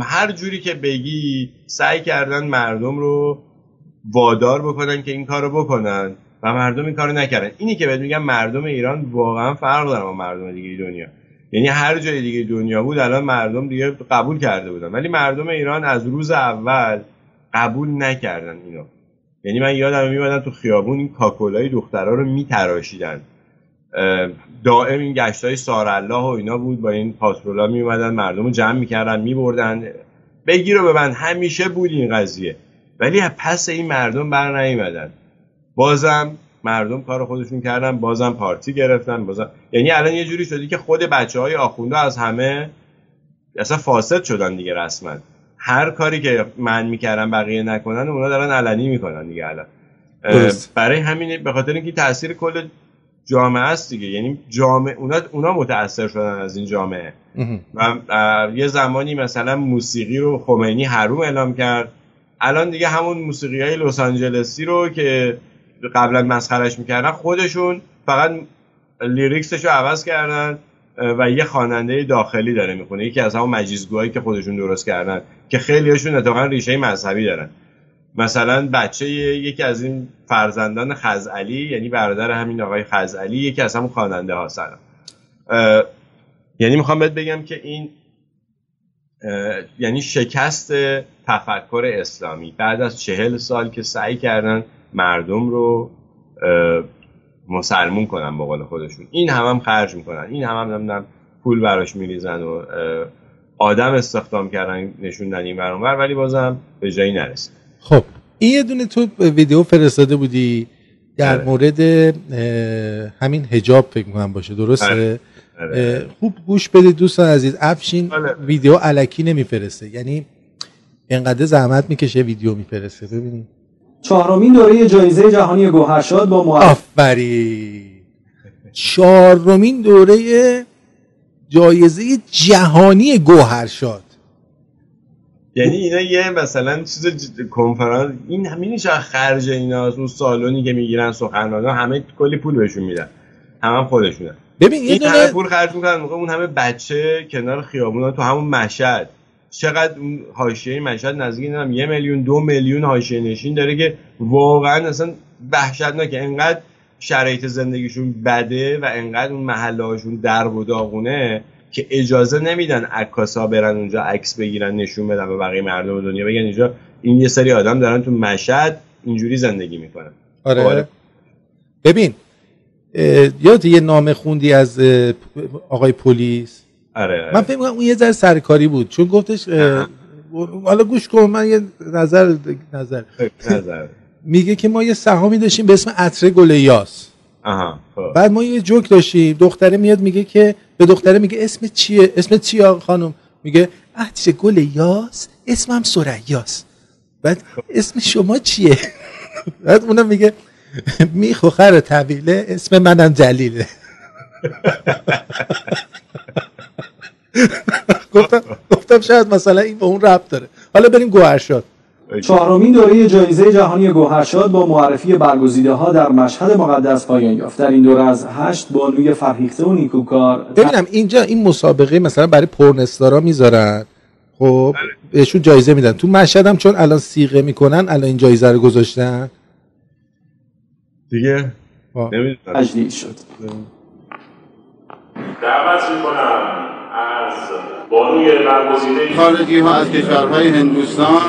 هر جوری که بگی سعی کردن مردم رو وادار بکنن که این کارو بکنن و مردم این کارو نکردن. اینی که بهت میگم مردم ایران واقعا فرق داره با مردم دیگه دنیا. یعنی هر جای دیگه دنیا بود الان مردم دیگه قبول کرده بودن. ولی مردم ایران از روز اول قبول نکردن اینو. یعنی من یادم میمدن تو خیابون این کاکولای دخترها رو میتراشیدن. دائم این گشت های سارالله و اینا بود با این پاترولا می اومدن مردم رو جمع می‌کردن میبردن. بگیر و ببند. همیشه بود این قضیه. ولی پس این مردم بر نیومدن. بازم مردم کار خودشون کردن بازم پارتی گرفتن بازم. یعنی الان یه جوری شدی که خود بچه های آخونده از همه اصلا فاسد شدن دیگه رسما. هر کاری که من می‌کردم بقیه نکنن اونا دارن علنی می‌کنن دیگه الان. برای همین به خاطر اینکه تاثیر کل جامعه است دیگه. یعنی جامعه اونا اونا متاثر شدن از این جامعه. و یه زمانی مثلا موسیقی رو خمینی حروم اعلام کرد. الان دیگه همون موسیقی های لس آنجلسی رو که قبلا مسخرش می‌کردن خودشون فقط لیریکسش رو عوض کردن. و یه خواننده داخلی داره می‌خونه. یکی از همون مجیزگوهایی که خودشون درست کردن که خیلیشون اتفاقا ریشه مذهبی دارن. مثلا بچه یکی از این فرزندان خزعلی یعنی برادر همین آقای خزعلی یکی از همون خواننده ها سلام یعنی می‌خوام بهت بگم که این یعنی شکست تفکر اسلامی. بعد از چهل سال که سعی کردن مردم رو مسلمون کنن با قول خودشون. این هم هم خرج می‌کنن. این هم هم پول براش میریزن و آدم استخدام کردن نشوندن این برانور ولی بازم به جایی نرسید. خب این یه دونه تو ویدیو فرستاده بودی در اره. مورد همین هجاب فکر می‌کنم باشه درسته؟ اره. اره. خوب گوش بدید دوستان عزیز. افشین ویدیو علکی نمیفرسته. یعنی انقدر زحمت می‌کشه ویدیو میفرسته. ببینید چهارمین دوره جایزه جهانی گوهرشاد با معرف آفرین. چهارمین دوره جایزه جهانی گوهرشاد. یعنی اینا یه مثلا چیز کنفرانس این همینش خرج اینا اون سالونی که می‌گیرن سخنرانا همه کلی پول بهشون میدن. همه هم خودشونه ببین یه دونه پول خرج می‌کنن اون همه بچه کنار خیابونا تو همون مشهد. چقدر اون حاشیه مشهد نزدیک نمی‌دونم یه میلیون دو میلیون حاشیه نشین داره که واقعا اصلا وحشتناکه. انقدر شرایط زندگیشون بده و انقدر اون محله هاشون در و داغونه که اجازه نمیدن عکاسا برن اونجا عکس بگیرن نشون بدن به بقیه مردم دنیا. بگن اینجا این یه سری آدم دارن تو مشهد اینجوری زندگی می‌کنن. آره, آره. ببین یاد یه نامه خوندی از آقای پلیس؟ آره من فکر می‌کنم اون یه ذره سرکاری بود چون گفتش حالا گوش کن من یه نظر نظر. نظر. میگه که ما یه سهامی داشتیم به اسم عطر گل یاس. آها خب. بعد ما یه جوک داشتیم دختره میاد میگه که به دختره میگه اسم چیه؟ اسم چیه خانم؟ میگه عطر گل یاس اسمم سریاس بعد اسم شما چیه؟ بعد اونم میگه میخو خر طویله اسم منم جلیله. گفتم گفتم شاید مثلا این به اون ربط داره. حالا بریم گوهرشاد. چهارمین دوره جایزه جهانی گوهرشاد با معرفی برگزیده ها در مشهد مقدس پایان یافت. در این دوره از هشت بانوی فرهیخته و نیکوکار ببینم اینجا این مسابقه مثلا برای پرنستارا می‌ذارن؟ خب بهشون جایزه میدن. تو مشهد هم چون الان سیغه می‌کنن الان این جایزه رو گذاشتن؟ دیگه نمی‌دونم. شد. دعوت می‌کنم از بانوی برگزیده خارجی ها از کشورهای هندوستان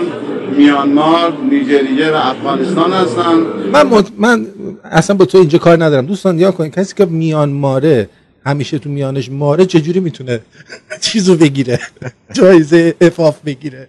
میانمار نیجریه و افغانستان هستن من من اصلا با تو اینجا کار ندارم. دوستان یا کنید کسی که میانماره همیشه تو میانش ماره چجوری می‌تونه چیزو بگیره؟ جایزه افاف بگیره؟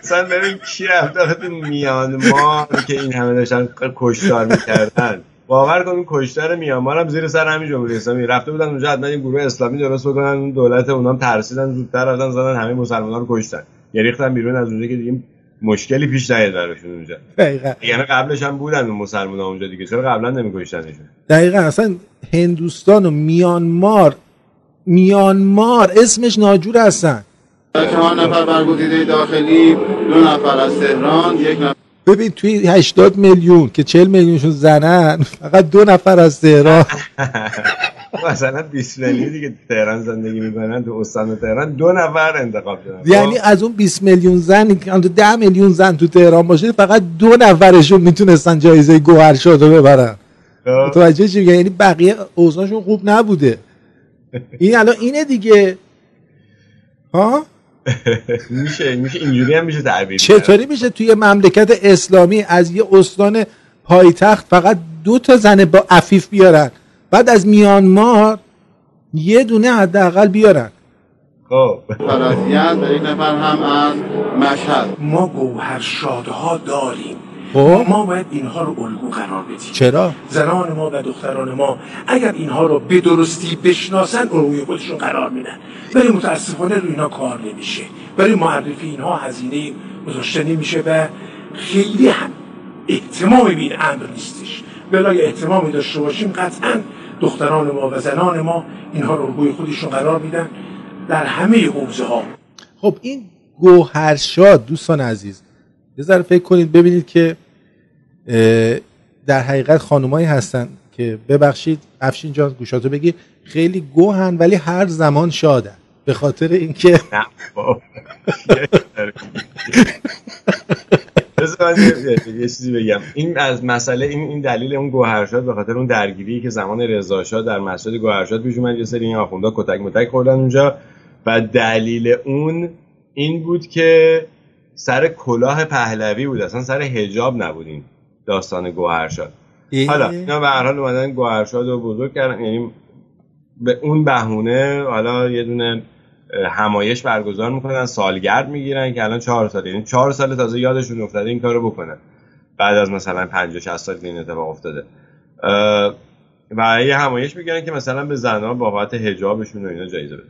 اصلا ببین کی رفته تو میانمار که این همه داشتن کشتار می‌کردن. باور کن این کشتار میانمار هم زیر سر همین جمهوری اسلامی. رفته بودن اونجا حتما این گروه اسلامی درست بکنن. اون دولت اونام ترسیدن زودتر رفتن زدن همه مسلمان‌ها رو کشتن. گریختن بیرون از اونجا که دیگه مشکلی پیش نیاد براشون اونجا. دقیقاً. یعنی قبلش هم بودن اون مسلمان‌ها اونجا دیگه. چرا قبلا نمیکشتنشون؟ دقیقاً. اصلا هندوستان و میانمار میانمار اسمش ناجور هستن. چهار نفر برگزیده داخلی دو نفر از تهران یک نفر ببین توی 80 میلیون که 40 میلیونشون زنن فقط دو نفر از تهران. مثلا 20 میلیون دیگه تهران زندگی می‌کنن تو استان تهران دو نفر انتخاب شدن یعنی از اون 20 میلیون زن که 10 میلیون زن تو تهران باشه فقط دو نفرشون می‌تونستن جایزه گوهر شده ببرن. خب. متوجه چی یعنی بقیه اوضاعشون خوب نبوده. این الان اینه دیگه. ها؟ میشه میشه اینجوری هم میشه تعبیر چطوری میشه توی مملکت اسلامی از یه استان پایتخت فقط دو تا زن با عفیف بیارن بعد از میانمار یه دونه حداقل بیارن؟ خب. و یک نفر هم از مشهد. ما گوهرشادها داریم. خب؟ ما باید اینها رو الگو قرار بدیم. چرا؟ زنان ما و دختران ما اگر اینها رو به درستی بشناسن روی خودشون قرار میدن. ولی متاسفانه روی اینا کار نمیشه. برای معرفی اینها هزینه گذاشته نمیشه و خیلی هم احتمامی به این امر نیستش. بلای احتمامی داشته باشیم قطعا دختران ما و زنان ما اینها رو روی خودشون قرار میدن در همه حوزه ها خب این گوهرشاد دوستان عزیز یه ذره فکر کنید ببینید که در حقیقت خانمایی هستن که ببخشید افشین جان گوشاتو بگیر. خیلی گوهن ولی هر زمان شادن. به خاطر اینکه یه- چیزی بگم. این از مسئله این این دلیل اون گوهرشاد به خاطر اون درگیری که زمان رضا شاه در مسجد گوهرشاد پیش اومد یه سری این آخوندا کتک متک خوردن اونجا. و دلیل اون این بود که سر کلاه پهلوی بود. اصلا سر حجاب نبود این داستان گوهرشاد حالا اینا به هر حال اومدن گوهرشاد رو بزرگ کردن یعنی به اون بهونه حالا یه دونه همایش برگزار می‌کنن سالگرد می‌گیرن که الان چهار سال یعنی چهار سال تازه یادشون افتاده این کارو بکنن. بعد از مثلا 50 60 سال که این اتفاق افتاده. و یه همایش می‌گیرن که مثلا به زنها بابت حجابشون و اینا جایزه بده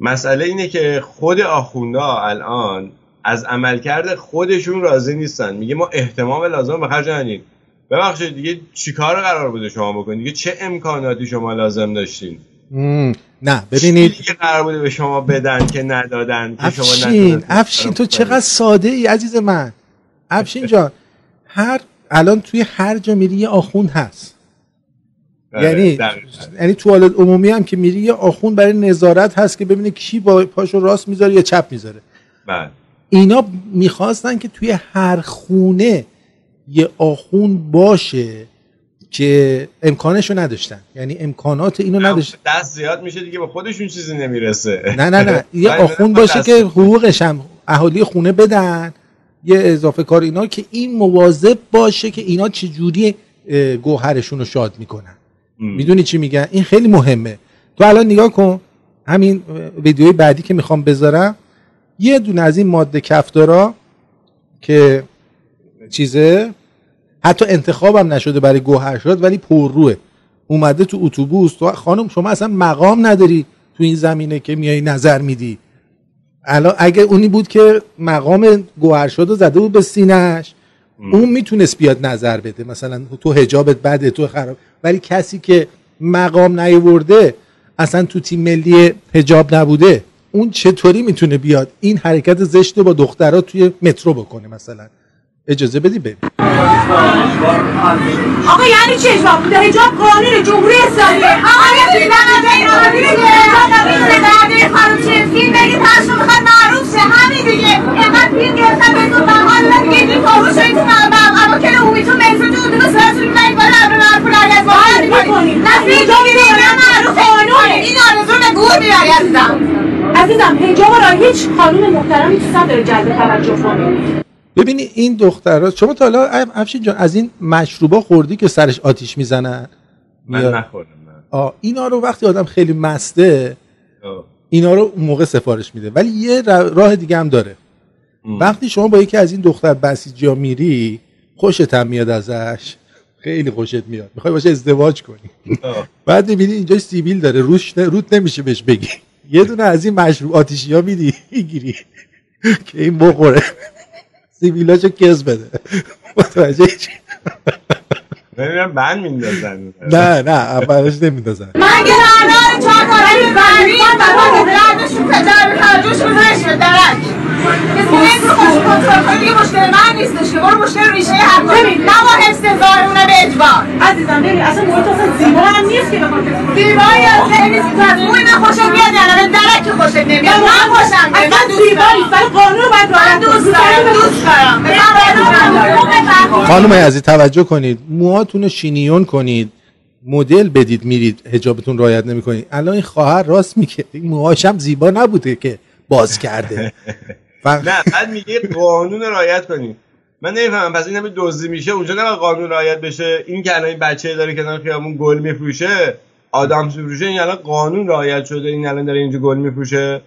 مسئله اینه که خود آخوندا الان از عملکرد خودشون راضی نیستن. میگه ما احتمام لازم به خرج ندیم. ببخشید دیگه چیکار قرار بوده شما بکنید؟ دیگه چه امکاناتی شما لازم داشتین؟ مم، نه ببینید. دیگه قرار بوده به شما بدن که ندادن که شما نتونستید افشین تو چقدر ساده ای عزیز من. افشین جان هر الان توی هر جا میری یه آخوند هست. بکنید. یعنی. یعنی توالت عمومی هم که میری یه آخوند برای نظارت هست که ببینه کی با پاشو راست می‌ذاره یا چپ می‌ذاره. بله. اینا می‌خواستن که توی هر خونه یه آخوند باشه که امکانشو نداشتن. یعنی امکانات اینو نداشتن دست زیاد میشه دیگه به خودشون چیزی نمی‌رسه. نه نه نه. یه با باشه که حقوقش هم اهالی خونه بدن یه اضافه کار اینا که این مواظب باشه که اینا چجوری گوهرشون رو شاد می‌کنن. می‌دونی چی میگن؟ این خیلی مهمه. تو الان نگاه کن. همین ویدیوی بعدی که می‌خوام بذارم. یه دونه از این ماده کفدارا که چیزه حتی انتخابم نشده برای گوهرشاد ولی پرروه. اومده تو اتوبوس. تو خانم شما اصلا مقام نداری تو این زمینه که میای نظر میدی. الان اگه اونی بود که مقام گوهرشاد رو زده بود به سینهش اون می‌تونست بیاد نظر بده. مثلا تو حجابت بده تو خراب. ولی کسی که مقام نیورده اصلا تو تیم ملی حجاب نبوده. اون چطوری می‌تونه بیاد؟ این حرکت زشت رو با دخترها توی مترو بکنه مثلا. اجازه بدی ببین آقا یعنی چه حجاب بوده؟ حجاب قانون جمهوری اسلامی. آقا این پشم می‌خواد معروف شه. همین دیگه. اینقدر پیر گرفتن به تو بها دادن دیگه این فاروش رو تو اما که عمومیتون مترو تو اتوبوس سرتون می‌برید بالا ابر مرفوع از بالا می‌کنید نه فیلم می‌گیرید نه معروف. قانونه این آرزو به گور می‌بری عزیزم عزیزم حجاب را هیچ خانم محترمی تو داره جلب توجه کنه ببینی این دخترها شما تا حالا افشین جان از این مشروبا خوردی که سرش آتیش می‌زنن؟ من نخوردم. آه اینا رو وقتی آدم خیلی مسته آه. اینا رو اون موقع سفارش میده. ولی یه راه دیگه هم داره. وقتی شما با یکی از این دختر بسیجی ها میری خوشت هم میاد ازش. خیلی خوشت میاد. می‌خوای باشه ازدواج کنی. آه. بعد می‌بینی اینجا سیبیل داره روش نه- روت نمیشه بهش بگی. یه دونه از این مشروب آتیشی ها میدی؟ می‌گیری. که این بخوره. سیبیلاشو کس بده. متوجه چی؟ ببینم بند میندازن. نه نه اولش نمیندازن. من که نردار چهار کاری برمیان و با دردشون فجر خرجوش گذارش به درک کسی نیست رو دیگه مشکل ریشه زارونه به ببین اصلا نیست که خوشم نمیاد من خوشم میاد من ولی قانون خانم عزیز توجه کنید. موهاتون رو شینیون کنید. مدل بدید میرید. حجابتون رعایت نمی‌کنید. الان این خواهر راست میگه. این موهاش هم زیبا نبوده که باز کرده. فقط نه بعد میگه قانون رعایت کنید من نمی‌فهمم پس این همه دزدی میشه اونجا نه قانون رعایت بشه. این که الان بچه داره کنار خیابون گل میفروشه آدم میفروشه این الان قانون رعایت شده این الان داره اینجا گل میفروشه.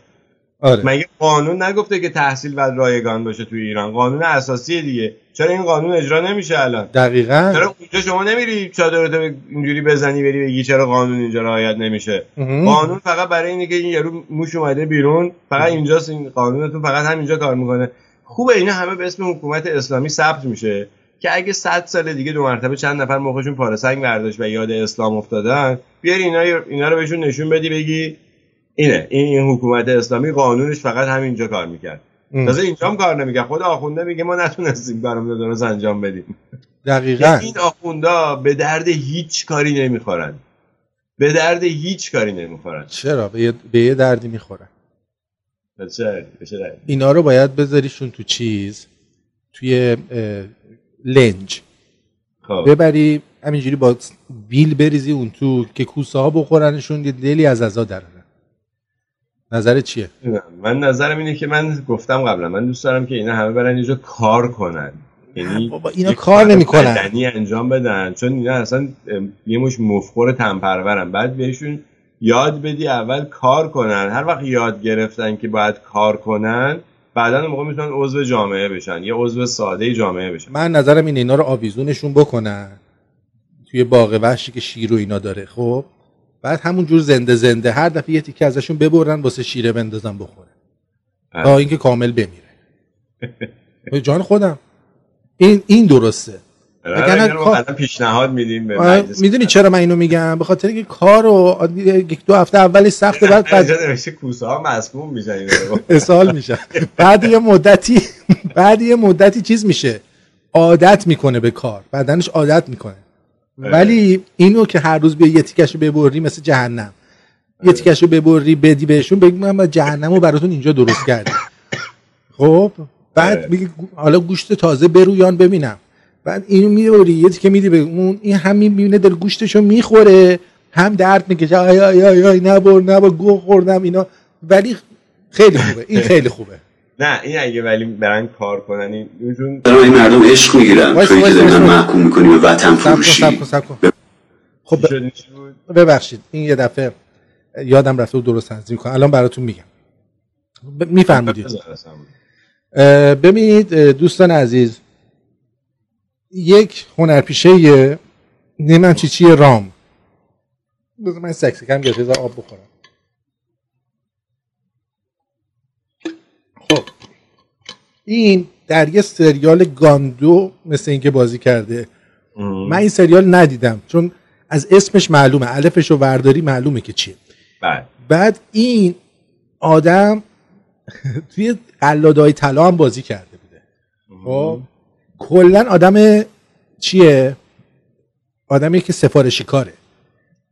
آره. مگه قانون نگفته که تحصیل و رایگان باشه توی ایران؟ قانون اساسی دیگه. چرا این قانون اجرا نمیشه الان؟ دقیقا. چرا اونجا شما نمیری چادرتو اینجوری بزنی بری بگی چرا قانون اینجا رعایت نمیشه؟ قانون فقط برای اینه که این یارو موش اومده بیرون فقط اینجاست این قانونتون فقط همینجا کار می‌کنه. خوبه اینا همه به اسم حکومت اسلامی ثبت میشه که اگه 100 سال دیگه دو مرتبه چند نفر مخشون پاره سنگ برداشت و یاد اسلام افتادن بیاری اینا اینا رو بهشون نشون بدی بگی اینه. این, این حکومت اسلامی قانونش فقط همینجا کار می‌کرد. تازه اینجا هم کار نمی‌کرد. خود آخونده میگه ما نتونستیم کارمون درست انجام بدیم. دقیقا. این آخوندا به درد هیچ کاری نمی‌خورن. به درد هیچ کاری نمی‌خورن. چرا؟ به یه, به یه دردی می‌خورن. اینا رو باید بذاریشون تو چیز توی لنج. خب. ببری همینجوری با بیل بریزی اون تو که کوسه ها بخورنشون یه دلی از ازا درن. نظر چیه؟ من نظرم اینه که من گفتم قبلا من دوست دارم که اینا همه برن اینجا کار کنن. یعنی بابا اینا کار نمی‌کنن. بدنی انجام بدن. چون اینا اصلا یه مش مفخور تنپرورن. بعد بهشون یاد بدی اول کار کنن. هر وقت یاد گرفتن که باید کار کنن بعدا موقع می‌تونن عضو جامعه بشن یه عضو ساده جامعه بشن. من نظرم اینه اینا رو آویزونشون بکنن توی باغ وحشی که شیر و اینا داره. خب؟ بعد همون جور زنده زنده هر دفعه یه تیکه ازشون ببرن واسه شیره بندازن بخوره. تا اینکه کامل بمیره. جان خودم. این این درسته. کار... پیشنهاد میدیم به می‌دونی چرا من اینو میگم؟ به خاطر اینکه کارو یک دو هفته اولی سخته بعد بعد کوسه ها مسموم میشن اسهال میشن. بعد یه مدتی بعد یه مدتی چیز میشه. عادت می‌کنه به کار. بدنش عادت می‌کنه. ولی اینو که هر روز بیا یه تیکشو ببری مثل جهنم. یه تیکشو ببری بدی بهشون بگی من جهنمو براتون اینجا درست کردم. خب؟ بعد میگه حالا گوشت تازه برویان ببینم. بعد اینو می‌بری یه تیکه میدی به اون این هم می‌بینه دل گوشتشو می‌خوره. هم درد می‌کشه. آی آی آی آی نبر نبر گو خوردم اینا. ولی خیلی خوبه. این خیلی خوبه. نه این اگه ولی برن کار کنن این چون این مردم عشق می‌گیرن. توی که دارن محکوم می‌کنی به وطن فروشی. خب ببخشید این یه دفعه یادم رفته درست تنظیم کنم. الان براتون میگم. میفرمودید. ببینید دوستان عزیز یک هنرپیشه نمی‌دونم چی چی رام. بذار من سکسی کم گرفته آب بخورم. خب. این در یه سریال گاندو مثل اینکه بازی کرده. من این سریال ندیدم چون از اسمش معلومه الفش و ورداری معلومه که چیه. بعد بعد این آدم توی قلادای طلا هم بازی کرده بوده. خب. کلا آدم چیه؟ آدمی که سفارشی کاره.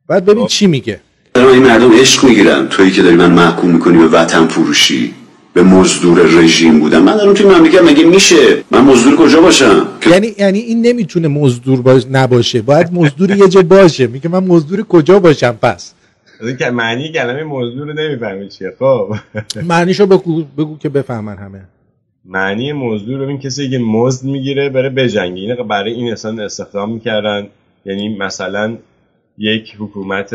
بعد ببین چی میگه. این مردم عشق می‌گیرن. تویی که داری من محکوم می‌کنی به وطن فروشی. به مزدور رژیم بودن من دارم توی مملکت مگه میشه؟ من مزدور کجا باشم؟ یعنی یعنی این نمی‌تونه مزدور باش نباشه. باید مزدور یه جا باشه. میگه من مزدور کجا باشم؟ پس. که معنی کلمه مزدور رو نمی‌فهمی چیه. خب. معنیشو بگو بگو که بفهمن همه. معنی مزدور رو این کسی که مزد می‌گیره بره بجنگه. اینه برای این اصلا استخدام می‌کردن. یعنی مثلا یک حکومت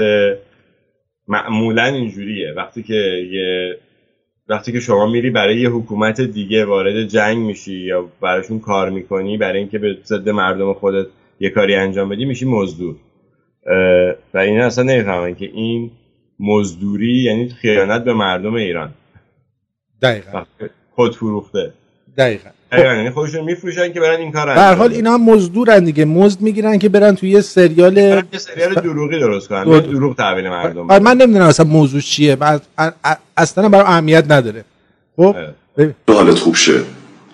معمولا اینجوریه. وقتی که یه وقتی که شما میری برای یه حکومت دیگه وارد جنگ میشی یا براشون کار می‌کنی برای اینکه به ضد مردم خودت یه کاری انجام بدی میشی مزدور. و این اصلا نمی‌فهمن که این مزدوری یعنی خیانت به مردم ایران. دقیقا. خود فروخته دقیقا. یعنی خودشون میفروشن که برن این کار به حال اینا هم مزدورن دیگه. مزد می‌گیرن که برن توی یه سریال یه سریال دروغی درست کنن دور... دروغ. تحویل مردم من نمی‌دونم اصلا موضوع چیه. اصلا برای اهمیت نداره. خب؟ حالت خوب شه.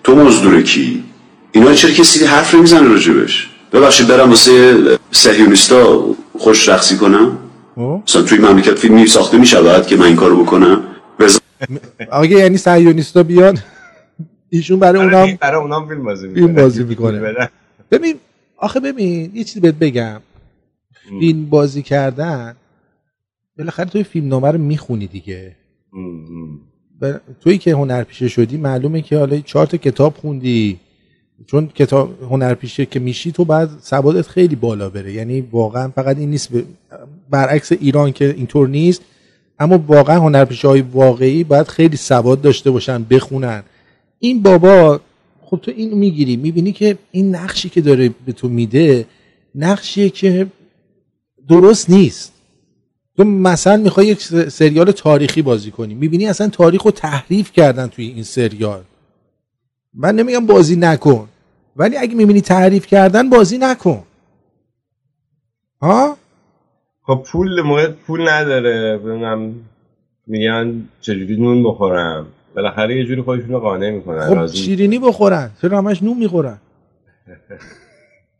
تو مزدور کی؟ اینا چرا کسی حرف نمی‌زنه راجبش؟ ببخشید برم واسه صهیونیستا خوش رقصی کنم. مثلا توی مملکت فیلمی ساخته می‌شود که من این کارو بکنم. آگه یعنی صهیونیستا بیان؟ ایشون برای اونام برای اونام فیلم بازی می‌کنه. فیلم بازی می‌کنه. ببین آخه ببین یه چیزی بهت بگم. فیلم بازی کردن بالاخره توی فیلم نامه رو می‌خونی دیگه. توی که هنرپیشه شدی معلومه که حالا چهار تا کتاب خوندی. چون کتاب هنرپیشه که میشی تو بعد سوادت خیلی بالا بره. یعنی واقعا فقط این نیست. برعکس ایران که اینطور نیست. اما واقعا هنرپیشه های واقعی باید خیلی سواد داشته باشن بخونن. این بابا خب تو این می‌گیری می‌بینی که این نقشی که داره به تو میده نقشیه که درست نیست. تو مثلا می‌خوای یک سریال تاریخی بازی کنی می‌بینی اصلا تاریخ رو تحریف کردن توی این سریال. من نمیگم بازی نکن ولی اگه می‌بینی تعریف کردن بازی نکن. ها؟ خب پول موقع پول نداره ببینم میگن چجوری نون بخورم. بالاخره یه جوری خودشون رو قانع می‌کنن خب شیرینی بخورن چرا همش نون می‌خورن؟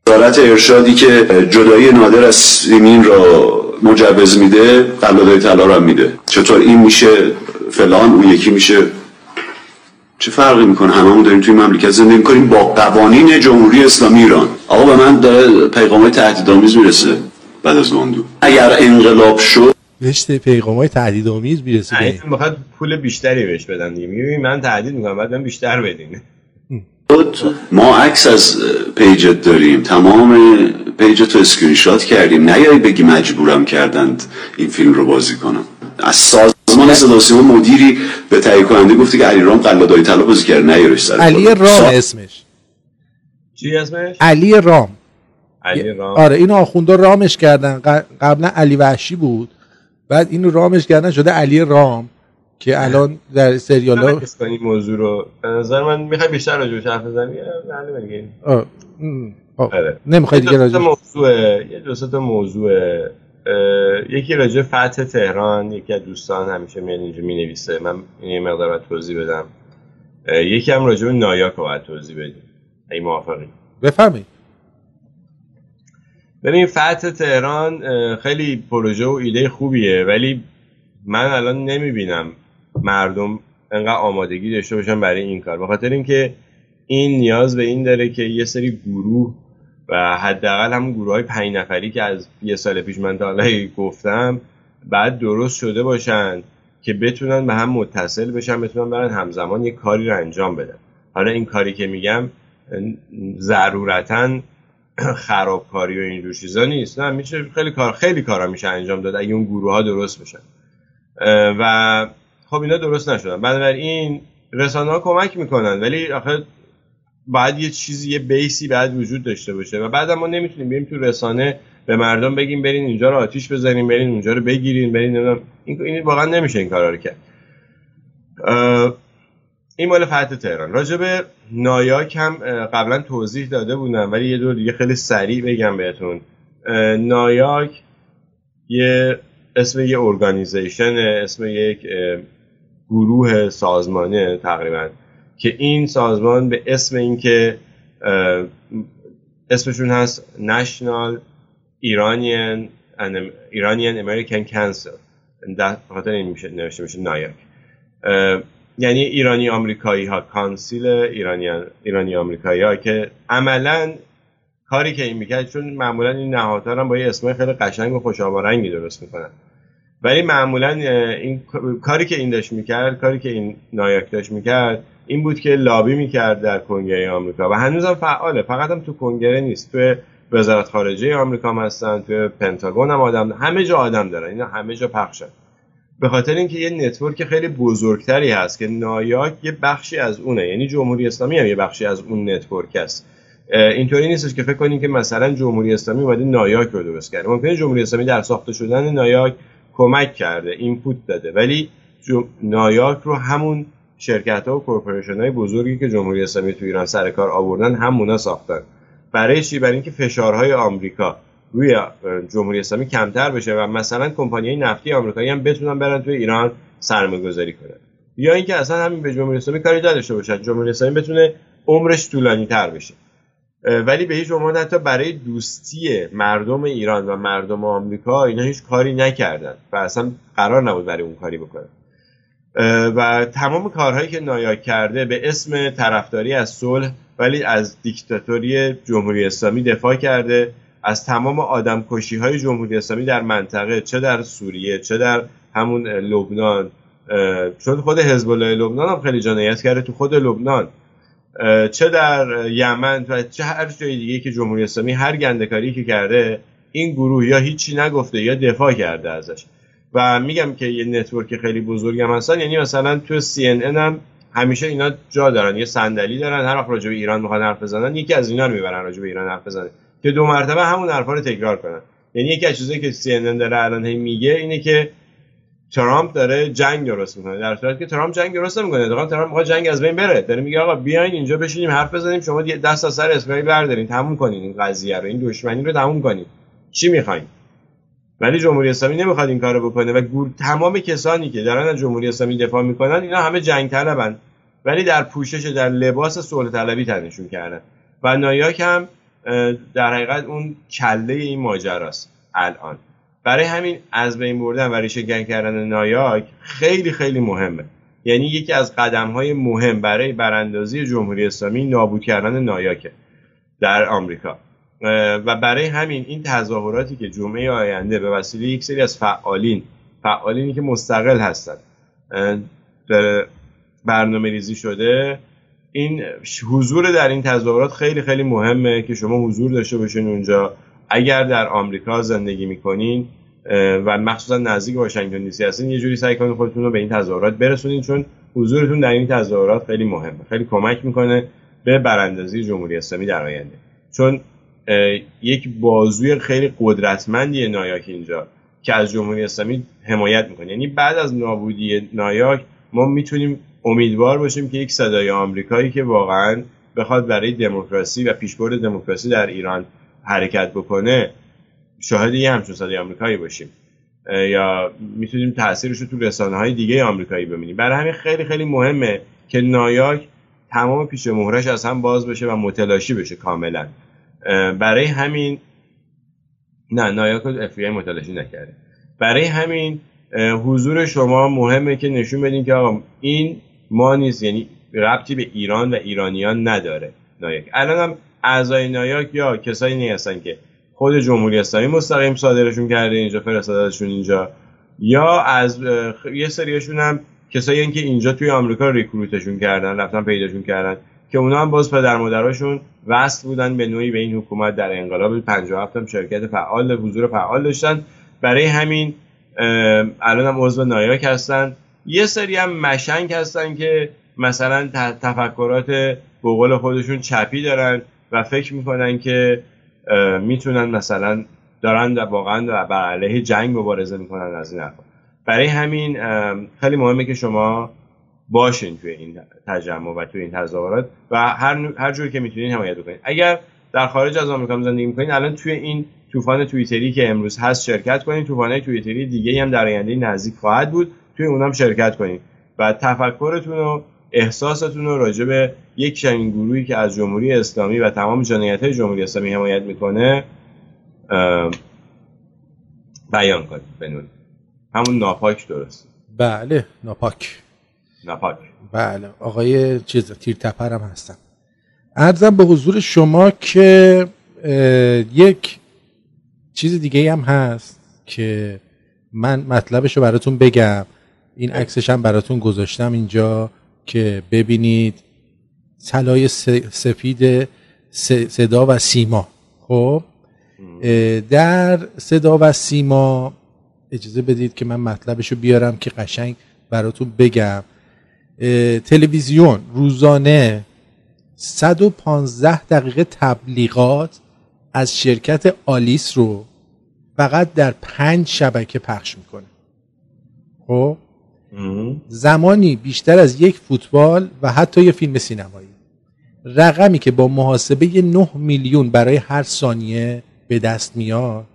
وزارت ارشادی که جدایی نادر از سیمین را مجوز میده قلاده طلا را میده. چطور این میشه فلان اون یکی میشه؟ چه فرقی می‌کنه؟ هممون داریم توی مملکت زندگی می‌کنیم با قوانین جمهوری اسلامی ایران. آقا به من داره پیغام های تهدیدآمیز می‌رسه. بعد از ماندو اگر انقلاب شد رشته پیغام های تهدیدآمیز می‌رسه می‌خواد پول بیشتری بهش بدن دیگه. من تهدید می‌کنم بعد من بیشتر بدین. ما عکس از page ت داریم. تمام page ت رو اسکرین شات کردیم. نیایی بگی مجبورم کردند این فیلم رو بازی کنم. از سازمان صدا مدیری به تهیه کننده گفته که علیرام قلاده‌های طلا بازی کرد. نیارش سر علی رام اسمش. چی اسمش؟ علی رام. علی رام. آره اینو آخوندا رامش کردن. قبلا علی وحشی بود. بعد اینو رامش کردن شده علی رام که الان در سریال ها این موضوع رو نظر من می‌خوای بیشتر راجع بهش حرف بزنی؟ آره. نمی‌خوای دیگه راجع موضوع یه دو موضوع. یکی راجع فتح تهران یکی از دوستان همیشه میاد اینجا می‌نویسه. من یه مقدار باید توضیح بدم. یکی هم راجع به نایاک باید توضیح بدیم. ای موافقی. بفهمید ببین فتح تهران خیلی پروژه و ایده خوبیه ولی من الان نمی‌بینم مردم انقدر آمادگی داشته باشن برای این کار. به خاطر اینکه این نیاز به این داره که یه سری گروه و حداقل هم گروه های پنج نفری که از یه سال پیش من تا گفتم بعد درست شده باشن که بتونن به هم متصل بشن بتونن برن همزمان یه کاری رو انجام بدن. حالا این کاری که میگم ضرورتا خرابکاری و اینجور چیزا نیست. نه میشه خیلی کار خیلی کارا میشه انجام داد اگه اون گروه ها درست بشن و خب اینا درست نشدن. بنابراین رسانه ها کمک می‌کنن ولی آخه باید یه چیزی یه بیسی بعد وجود داشته باشه. و بعد ما نمی‌تونیم بریم تو رسانه به مردم بگیم برین اینجا رو آتیش بزنیم برین اونجا رو بگیرین برین این این واقعا نمیشه این کارا رو کرد. این مال فتح تهران. راجب نایاک هم قبلا توضیح داده بودم ولی یه دور دیگه خیلی سریع بگم بهتون. نایاک یه اسم یه ارگانیزیشن اسم یک گروه سازمانه تقریبا که این سازمان به اسم اینکه اسمشون هست National Iranian Iranian American Council. در خاطر این میشه نوشته میشه نایاک یعنی ایرانی آمریکایی ها کانسیل ایرانی ایرانی آمریکایی ها که عملا کاری که این می‌کرد چون معمولا این نهادها هم با یه اسم خیلی قشنگ و خوش رنگی درست می‌کنن. ولی معمولا این کاری که این داشت می‌کرد کاری که این نایاک داشت می‌کرد این بود که لابی می‌کرد در کنگره آمریکا و هنوزم فعاله. فقط هم تو کنگره نیست. تو وزارت خارجه آمریکا هم هستن تو پنتاگون هم آدم همه جا آدم دارن. اینا همه جا پخشن به خاطر اینکه یه network خیلی بزرگتری هست که نایاک یه بخشی از اونه. یعنی جمهوری اسلامی هم یه بخشی از اون network است. اینطوری نیستش که فکر کنیم که مثلا جمهوری اسلامی اومده نایاک رو درست کرده. ممکنه جمهوری اسلامی در ساخته شدن نایاک کمک کرده input داده. ولی نایاک رو همون شرکت ها و corporation های بزرگی که جمهوری اسلامی تو ایران سر کار آوردن همونا ساختن. برای چی؟ برای اینکه فشارهای آمریکا روی جمهوری اسلامی کمتر بشه و مثلا کمپانی نفتی آمریکایی هم بتونن برن توی ایران سرمایه گذاری کنن. یا اینکه اصلا همین به جمهوری اسلامی کاری نداشته باشن جمهوری اسلامی بتونه عمرش طولانی تر بشه ولی به هیچ عنوان حتی برای دوستی مردم ایران و مردم آمریکا اینا هیچ کاری نکردن و اصلا قرار نبود برای اون کاری بکنن. و تمام کارهایی که نایاک کرده به اسم طرفداری از صلح ولی از دیکتاتوری جمهوری اسلامی دفاع کرده. از تمام آدم کشی های جمهوری اسلامی در منطقه چه در سوریه چه در همون لبنان چون خود حزب الله لبنان هم خیلی جنایت کرده تو خود لبنان. چه در یمن و چه هر جای دیگه که جمهوری اسلامی هر گندکاری که کرده این گروه یا هیچی نگفته یا دفاع کرده ازش. و میگم که یه نتورک خیلی بزرگ هم هستن یعنی مثلا تو CNN هم همیشه اینا جا دارن یه صندلی دارن هر وقت راجع به ایران می‌خوان حرف بزنن یکی از اینا رو می‌برن راجع به ایران حرف بزنن که دو مرتبه همون حرفا رو تکرار کنن. یعنی یکی از چیزایی که CNN داره الان میگه اینه که ترامپ داره جنگ درست می‌کنه. در صورتی که ترامپ جنگ درست نمی‌کنه. دقیقاً ترامپ می‌خواد جنگ از بین بره. داره میگه آقا بیاین اینجا بشینیم حرف بزنیم شما دست از سر اسرائیل بردارین. تموم کنین این قضیه رو این دشمنی رو تموم کنین. چی می‌خواین؟ ولی جمهوری اسلامی نمی‌خواد این کارو بکنه و گور تمام کسانی که دارن از جمهوری اسلامی دفاع می‌کنن اینا همه جنگ طلبن ولی در پوشش در لباس صلح طلبی تنشون کردن. و نایاک هم در حقیقت اون کله این ماجراست الان. برای همین از بین بردن و ریشه کردن نایاک خیلی خیلی مهمه. یعنی یکی از قدم های مهم برای براندازی جمهوری اسلامی نابود کردن نایاکه در آمریکا. و برای همین این تظاهراتی که جمعه آینده به وسیله یک سری از فعالین فعالینی که مستقل هستند برنامه ریزی شده این حضور در این تظاهرات خیلی خیلی مهمه که شما حضور داشته باشین اونجا. اگر در آمریکا زندگی می‌کنین و مخصوصا نزدیک واشنگتن دی سی هستین یه جوری سعی کنید خودتون رو به این تظاهرات برسونین چون حضورتون در این تظاهرات خیلی مهمه. خیلی کمک می‌کنه به براندازی جمهوری اسلامی در آینده. چون یک بازوی خیلی قدرتمندی نایاک اینجا که از جمهوری اسلامی حمایت می‌کنه. یعنی بعد از نابودی نایاک ما می‌تونیم امیدوار باشیم که یک صدای آمریکایی که واقعا بخواد برای دموکراسی و پیشبرد دموکراسی در ایران حرکت بکنه شاهد یه همچون صدای آمریکایی باشیم. یا می‌تونیم تاثیرش رو تو رسانه های دیگه آمریکایی ببینیم. برای همین خیلی خیلی مهمه که نایاک تمام پیش مهرش از هم باز بشه و متلاشی بشه کاملا. برای همین نه نایاک اف متلاشی نکرده. برای همین حضور شما مهمه که نشون بدین که آقا این ما نیست یعنی ربطی به ایران و ایرانیان نداره نایاک الان هم اعضای نایاک یا کسایی نیستن که خود جمهوری اسلامی مستقیم صادرشون کرده اینجا فرستادشون اینجا یا از یه سریشون هم کسایی که اینجا توی آمریکا ریکروتشون کردن رفتن پیداشون کردن که اونا هم باز پدر مادراشون وصل بودن به نوعی به این حکومت در انقلاب 57 هم شرکت فعال حضور فعال داشتن. برای همین الان هم عضو نایاک هستن. یه سری هم مشنگ هستن که مثلا تفکرات به قول خودشون چپی دارن و فکر می‌کنن که می‌تونن مثلا دارن واقعا بر علیه جنگ مبارزه می‌کنن از این حرفا. برای همین خیلی مهمه که شما باشین توی این تجمع و توی این تظاهرات و هر هر جور که می‌تونین حمایت بکنین. اگر در خارج از آمریکا زندگی می‌کنین الان توی این طوفان توییتری که امروز هست شرکت کنین طوفان‌های توییتری دیگه هم در آینده نزدیک خواهد بود. توی اونم شرکت کنین و تفکرتون و احساستون رو راجع به یک چنین گروهی که از جمهوری اسلامی و تمام جنایت های جمهوری اسلامی حمایت می‌کنه بیان کنید بنون همون ناپاک درست. بله ناپاک. ناپاک. بله آقای چیز تیر تپر هم هستم. ارزم به حضور شما که یک چیز دیگه هم هست که من مطلبش رو براتون بگم. این عکسش هم براتون گذاشتم اینجا که ببینید طلای سفید صدا و سیما. خب؟ در صدا و سیما اجازه بدید که من مطلبش رو بیارم که قشنگ براتون بگم. تلویزیون روزانه 115 دقیقه تبلیغات از شرکت آلیس رو فقط در پنج شبکه پخش می‌کنه. خب؟ زمانی بیشتر از یک فوتبال و حتی یه فیلم سینمایی. رقمی که با محاسبه 9 میلیون برای هر ثانیه به دست میاد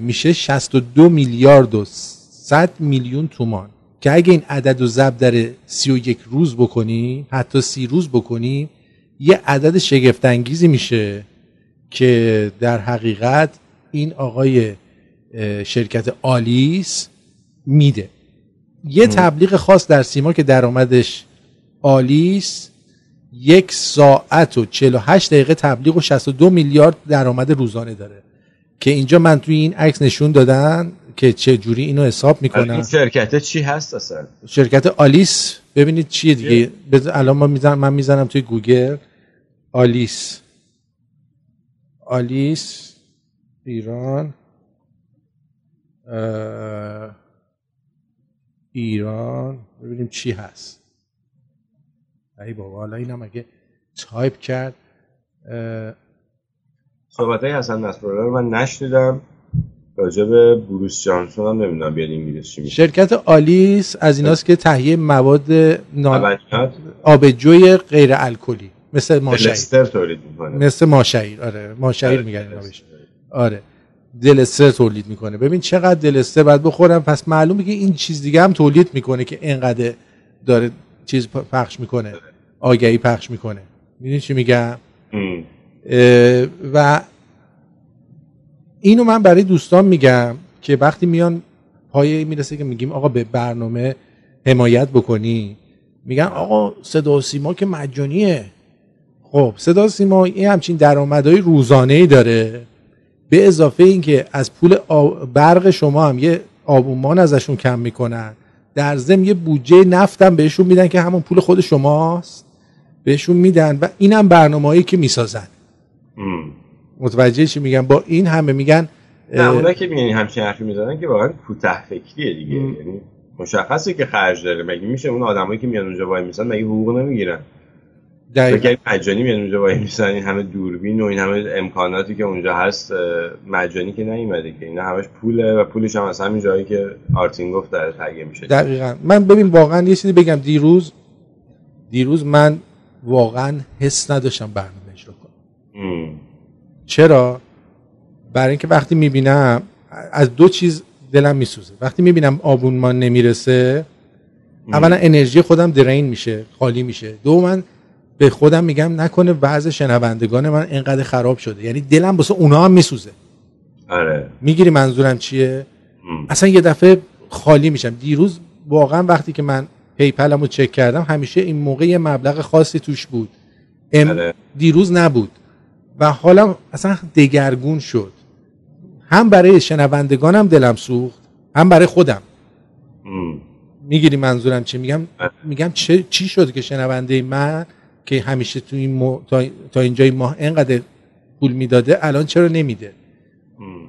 میشه 62 میلیارد و 100 میلیون تومان. که اگه این عدد و ضرب در 31 روز بکنی حتی سی روز بکنی یه عدد شگفتانگیزی میشه که در حقیقت این آقای شرکت آلیس میده. یه تبلیغ خاص در سیما که درآمدش آلیس یک ساعت و 48 دقیقه تبلیغ و 62 میلیارد درآمد روزانه داره. که اینجا من توی این عکس نشون دادن که چه جوری اینو حساب می‌کنن این شرکت چی هست اصلا؟ شرکت آلیس. ببینید چیه دیگه. الان ما میزن من می‌زنم توی گوگل. آلیس. آلیس ایران. ایران. ببینیم چی هست. ای بابا حالا اینم اگه تایپ کرد صحبت های حسن نصرالله رو من نشنیدم. راجع به بروس جانسون هم نمی‌دونم بیاد انگلیس چی میشه شرکت آلیس از ایناست که تهیه مواد نان... آبجوی غیر الکلی مثل ماشعیر تولید می‌کنه. مثل ماشعیر آره. ماشعیر آره، میگن آره. دلستر تولید می‌کنه. ببین چقدر دلستر باید بخورم پس معلومه که این چیز دیگه هم تولید می‌کنه که اینقدر داره چیز پخش می‌کنه آگهی پخش می‌کنه. می‌دونی چی میگم؟ و اینو من برای دوستان میگم که وقتی میان پای می‌رسه که میگیم آقا به برنامه حمایت بکنی میگن آقا صدا و سیما که مجانیه. خب صدا سیما این همچین درآمدهای روزانه ای داره. به اضافه اینکه از پول برق شما هم یه آبومان ازشون کم می‌کنن. در ضمن یه بودجه نفتم بهشون میدن که همون پول خود شماست. بهشون میدن و اینم برنامه‌ای که می‌سازن. متوجه چی میگن با این همه میگن نه اونا که میگن همچین حرفی می‌زنن که واقعا کوتاه فکریه دیگه. یعنی مشخصه که خرج داره. مگه میشه اون آدمایی که میان اونجا وای میسن مگه حقوق نمی‌گیرن؟ دقیقاً. مجانی میان اونجا وای میسن این همه دوربین و این همه امکاناتی که اونجا هست مجانی که نیومده که اینا همش پوله و پولش هم از همین جایی که آرتین گفت داره تهیه میشه. دقیقاً. من ببین واقعا یه چیزی بگم. دیروز دیروز من واقعا حس نداشتم برنامه اجرا کنم. چرا؟ برای اینکه وقتی می‌بینم از دو چیز دلم میسوزه. وقتی می‌بینم آبونمان نمی‌رسه اولا انرژی خودم درین میشه خالی میشه. دو من به خودم میگم نکنه وضع شنوندگان من اینقدر خراب شده. یعنی دلم واسه اونا هم میسوزه. آره. می‌گیری منظورم چیه؟ اصلا یه دفعه خالی میشم. دیروز واقعا وقتی که من پیپلمو چک کردم همیشه این موقع یه مبلغ خاصی توش بود. ام آره. دیروز نبود. و حالا اصلا دگرگون شد. هم برای شنوندگانم دلم سوخت هم برای خودم. می‌گیری منظورم چی؟ میگم میگم چه چی شد که شنونده من که همیشه تو این تا... تا اینجای ماه اینقدر پول می‌داده الان چرا نمیده؟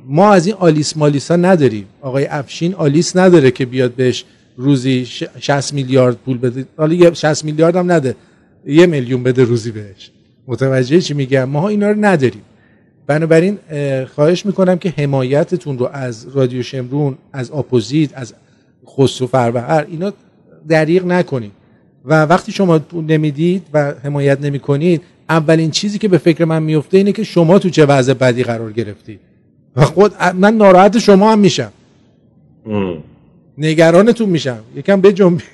ما از این آلیس مالیسا نداریم. آقای افشین آلیس نداره که بیاد بهش روزی 60 میلیارد پول بده. حالا 60 میلیارد هم نده. یه میلیون بده روزی بهش. متوجه چی میگم؟ ما اینا رو نداریم. بنابراین خواهش می‌کنم که حمایتتون رو از رادیو شمرون از اپوزیت از خسرو فربهر اینا دریغ نکنید و وقتی شما نمی‌دید و حمایت نمی‌کنید اولین چیزی که به فکر من میفته اینه که شما تو چه وضع بدی قرار گرفتید. و خود من ناراحت شما هم میشم. نگرانتون میشم. یکم بجنبی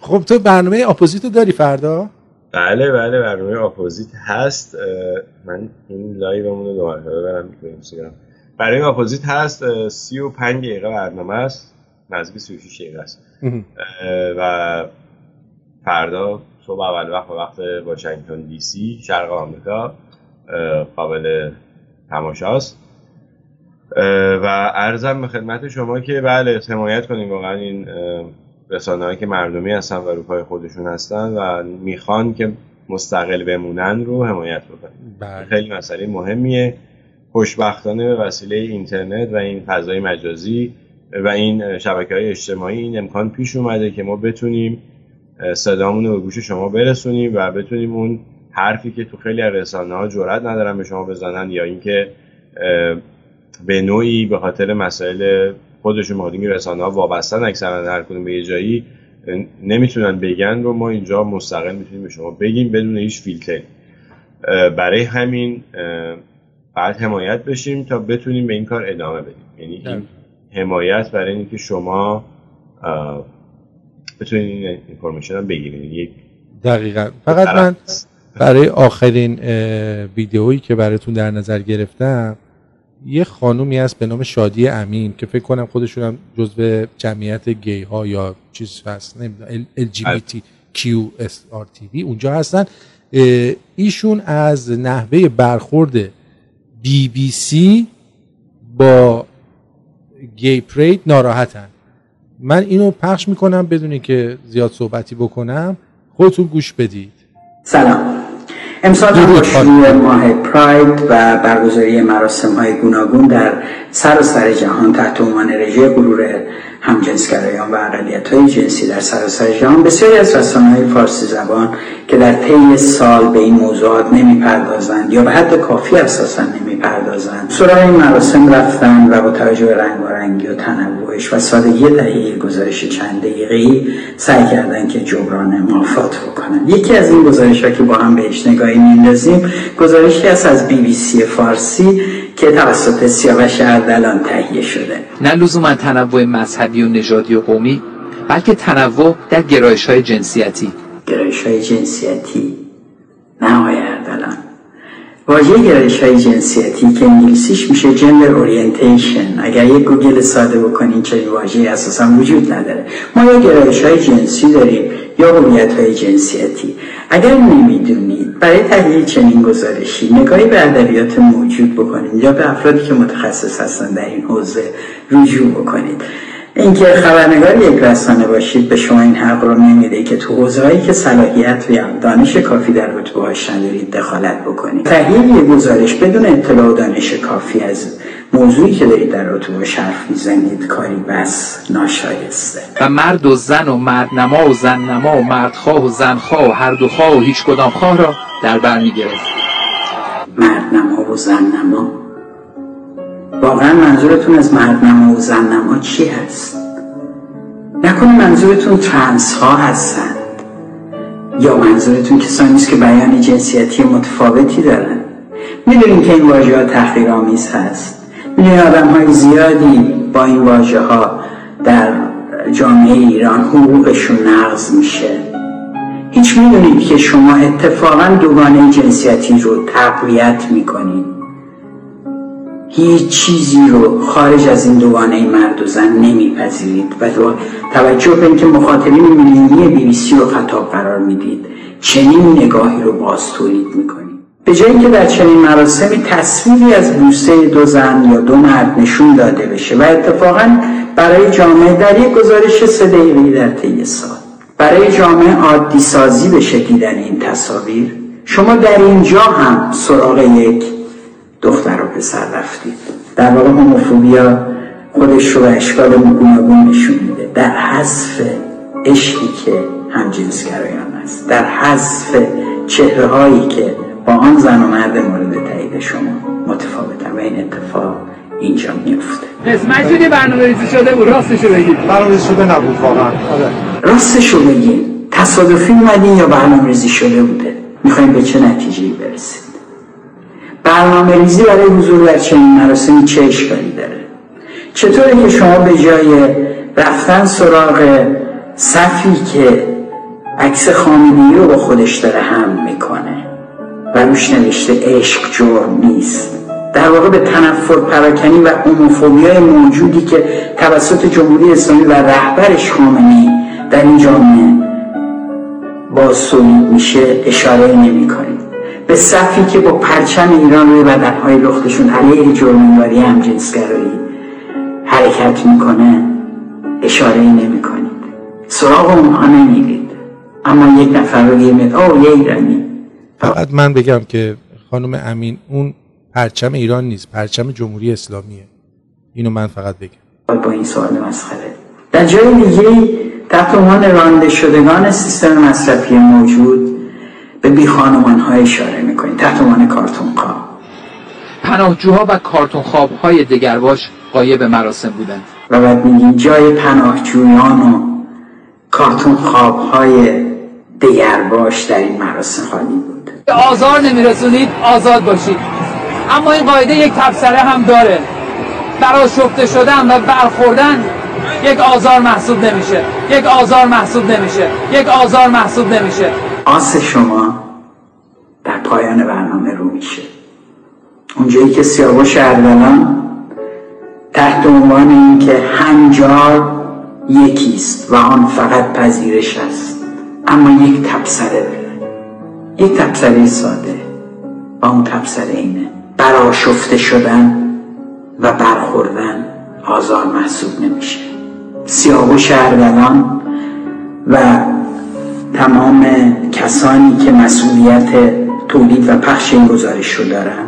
خب تو برنامه اپوزیت داری فردا؟ بله بله برنامه اپوزیت هست. من این live مون رو دوباره ببرم اینستاگرام برای اپوزیت هست. 35 دقیقه برنامه است. نزدیک 36 دقیقه است. و فردا صبح اول وقت و وقت واشنگتن دی سی شرق آمریکا قابل تماشاست. و ارزم به خدمت شما که بله حمایت کنیم. واقعا این رسانه که مردمی هستن و روپای خودشون هستن و می‌خوان که مستقل بمونن رو حمایت بکنیم. بله. خیلی مسئله مهمیه. خوشبختانه به وسیله اینترنت و این فضای مجازی و این شبکه های اجتماعی این امکان پیش اومده که ما بتونیم صدامون رو به گوش شما برسونیم و بتونیم اون حرفی که تو خیلی از رسانه ها جرئت ندارن به شما بزنن یا اینکه به نوعی به خاطر مسائل خودشون می‌خواد این رسانه ها وابستن اکثرا هر کدوم به یه جایی نمی‌تونن بگن رو ما اینجا مستقل می‌تونیم به شما بگیم بدون هیچ فیلتر برای همین بعد حمایت بشیم تا بتونیم به این کار ادامه بدیم. یعنی این حمایت برای اینکه شما بتونید این اینفورمیشن هم بگیرید یک دقیقا. فقط من برای آخرین ویدئویی که براتون در نظر گرفتم یه خانومی هست به نام شادی امین که فکر کنم خودشون هم جزو جمعیت گی ها یا چیز هست نمی‌دونم LGBTQSRTV اونجا هستن. ایشون از نحوه برخورد بی بی سی با گی پرید ناراحتن. من اینو پخش می‌کنم بدونی که زیاد صحبتی بکنم. خودتون گوش بدید. سلام. امسال هم با شروع ماه پراید و برگزاری مراسم های گوناگون در سر و سر جهان تحت عنوان رژه غرور همجنسگرایان و اقلیت های جنسی در سراسر جهان بسیاری از رسانه های فارسی زبان که در طی سال به این موضوعات نمی‌پردازند یا به حد کافی اساسا نمی‌پردازند. سراغ این مراسم رفتن و با توجه به رنگ و و تنوعش و سادگی تهیه گزارش چند دقیقه‌ای سعی کردن که جبران مافات بکنن یکی از این گزارش ها که با هم بهش نگاهی میندازیم گزارشی است از بی بی سی فارسی که توسط سیاوش اردلان تهیه شده. نه لزوما تنوع مذهبی و نژادی و قومی بلکه تنوع در گرایش های جنسیتی. گرایش های جنسیتی نه اردلان واژه گرایش های جنسیتی که انگلیسیش میشه gender orientation اگر یک گوگل ساده بکنین چنین واژه اساسا وجود نداره. ما یا گرایش های جنسی داریم یا هویت های جنسیتی. اگر نمی‌دونید برای تهیه چنین گزارشی نگاهی به ادبیات موجود بکنید یا به افرادی که متخصص هستن در این حوزه رجوع بکنید. اینکه خبرنگار یک رسانه باشید به شما این حق رو نمیده که تو حوزه‌ای که صلاحیت و دانش کافی در رتبه هاش ندارید دخالت بکنید. تهیه گزارش بدون اطلاع و دانش کافی از موضوعی که دارید در رتبه حرف می‌زنید کاری بس ناشایسته. و مرد و زن و مرد نما و زن نما و مردخواه و زنخواه و هر دو خواه و هیچ کدام خواه را در بر می‌گرفت. مرد نما و زن نما واقعا منظورتون از مردنما و زننما چی هست؟ نکنه منظورتون ترنس ها هستند یا منظورتون کسانی است که بیان جنسیتی متفاوتی دارن. می‌دونیم که این واژه ها تحقیر هست. می‌دونیم آدم های زیادی با این واژه ها در جامعه ایران حقوقشون نقض میشه. هیچ می‌دونید که شما اتفاقا دوگانه جنسیتی رو تقویت می‌کنید. هیچ چیزی رو خارج از این دوگانه مرد و زن نمیپذیرید و توجه به اینکه مخاطبین میلیونی بی بی سی رو خطاب قرار می‌دید چنین نگاهی رو باز تولید می‌کنید. به جایی که در چنین مراسمی تصویری از بوسه دو زن یا دو مرد نشون داده بشه و اتفاقا برای جامعه در یک گزارش سه دقیقی در طی سال برای جامعه عادی سازی بشه دیدن این تصاویر شما در اینجا هم سراغ یک دختر و پسر رفتید. در واقع هوموفوبیا خودش رو به اشکال گوناگون نشون میده. در حذف عشقی که همجنسگرایان است در حذف چهره هایی که با آن زن و مرد مورد تایید شما متفاوتن و این اتفاق اینجا میفته مجدی برنامه ریزی شده بود راستشو بگید. برنامه ریزی شده نبود واقعا. آره. راستشو بگید. تصادفی اومدین یا برنامه ریزی شده بوده؟ می‌خوایم به چه نتیجه برسید برنامه ریزی برای حضور در چنین مراسمی چه اشکالی داره. چطوره که شما به جای رفتن سراغ صفی که عکس خامنه‌ای رو با خودش داره هم می‌کنه و روش نوشته عشق جرم نیست. در واقع به تنفر پراکنی و اوموفوبیای موجودی که توسط جمهوری اسلامی و رهبرش خامنه‌ای در این جامعه با میشه اشاره نمی به صفی که با پرچم ایران روی بدنهای لختشون علیه جرمنگاری هم جنسگرایی حرکت می‌کنه اشاره نمی کنید سراغ اونها نمیرید اما یک نفر رو گیرمید او یه ایرانی. فقط من بگم که خانم امین اون پرچم ایران نیست پرچم جمهوری اسلامیه. اینو من فقط بگم. با این سوال مسخره. در جای دیگه تحت عنوان رانده شدگان سیستم مصرفی موجود به بی خانمان های اشاره می‌کنید تحت عنوان کارتون خواب پناهجوها و کارتون خواب های دگرباش قایب مراسم بودند. و بعد میگین جای پناهجویان و کارتون خواب های دگرباش در این مراسم خالی بود. آزار نمیرسونید آزاد باشید. اما این قاعده یک تبصره هم داره. برای شفته شدن و برخوردن یک آزار محسوب نمیشه. یک آزار محسوب نمیشه. یک آزار محسوب نمیشه. آس شما در پایان برنامه رو میشه. اونجایی که سیاوش اردلان تحت عنوان اینکه هنجار یکیست و آن فقط پذیرش است. اما یک تبصره داره. یک تبصره ساده. و اون تبصره اینه. براشفته شدن و برخوردن آزار محسوب نمیشه. سیاوش اردلان و تمام کسانی که مسئولیت تولید و پخش این گزارش رو دارن.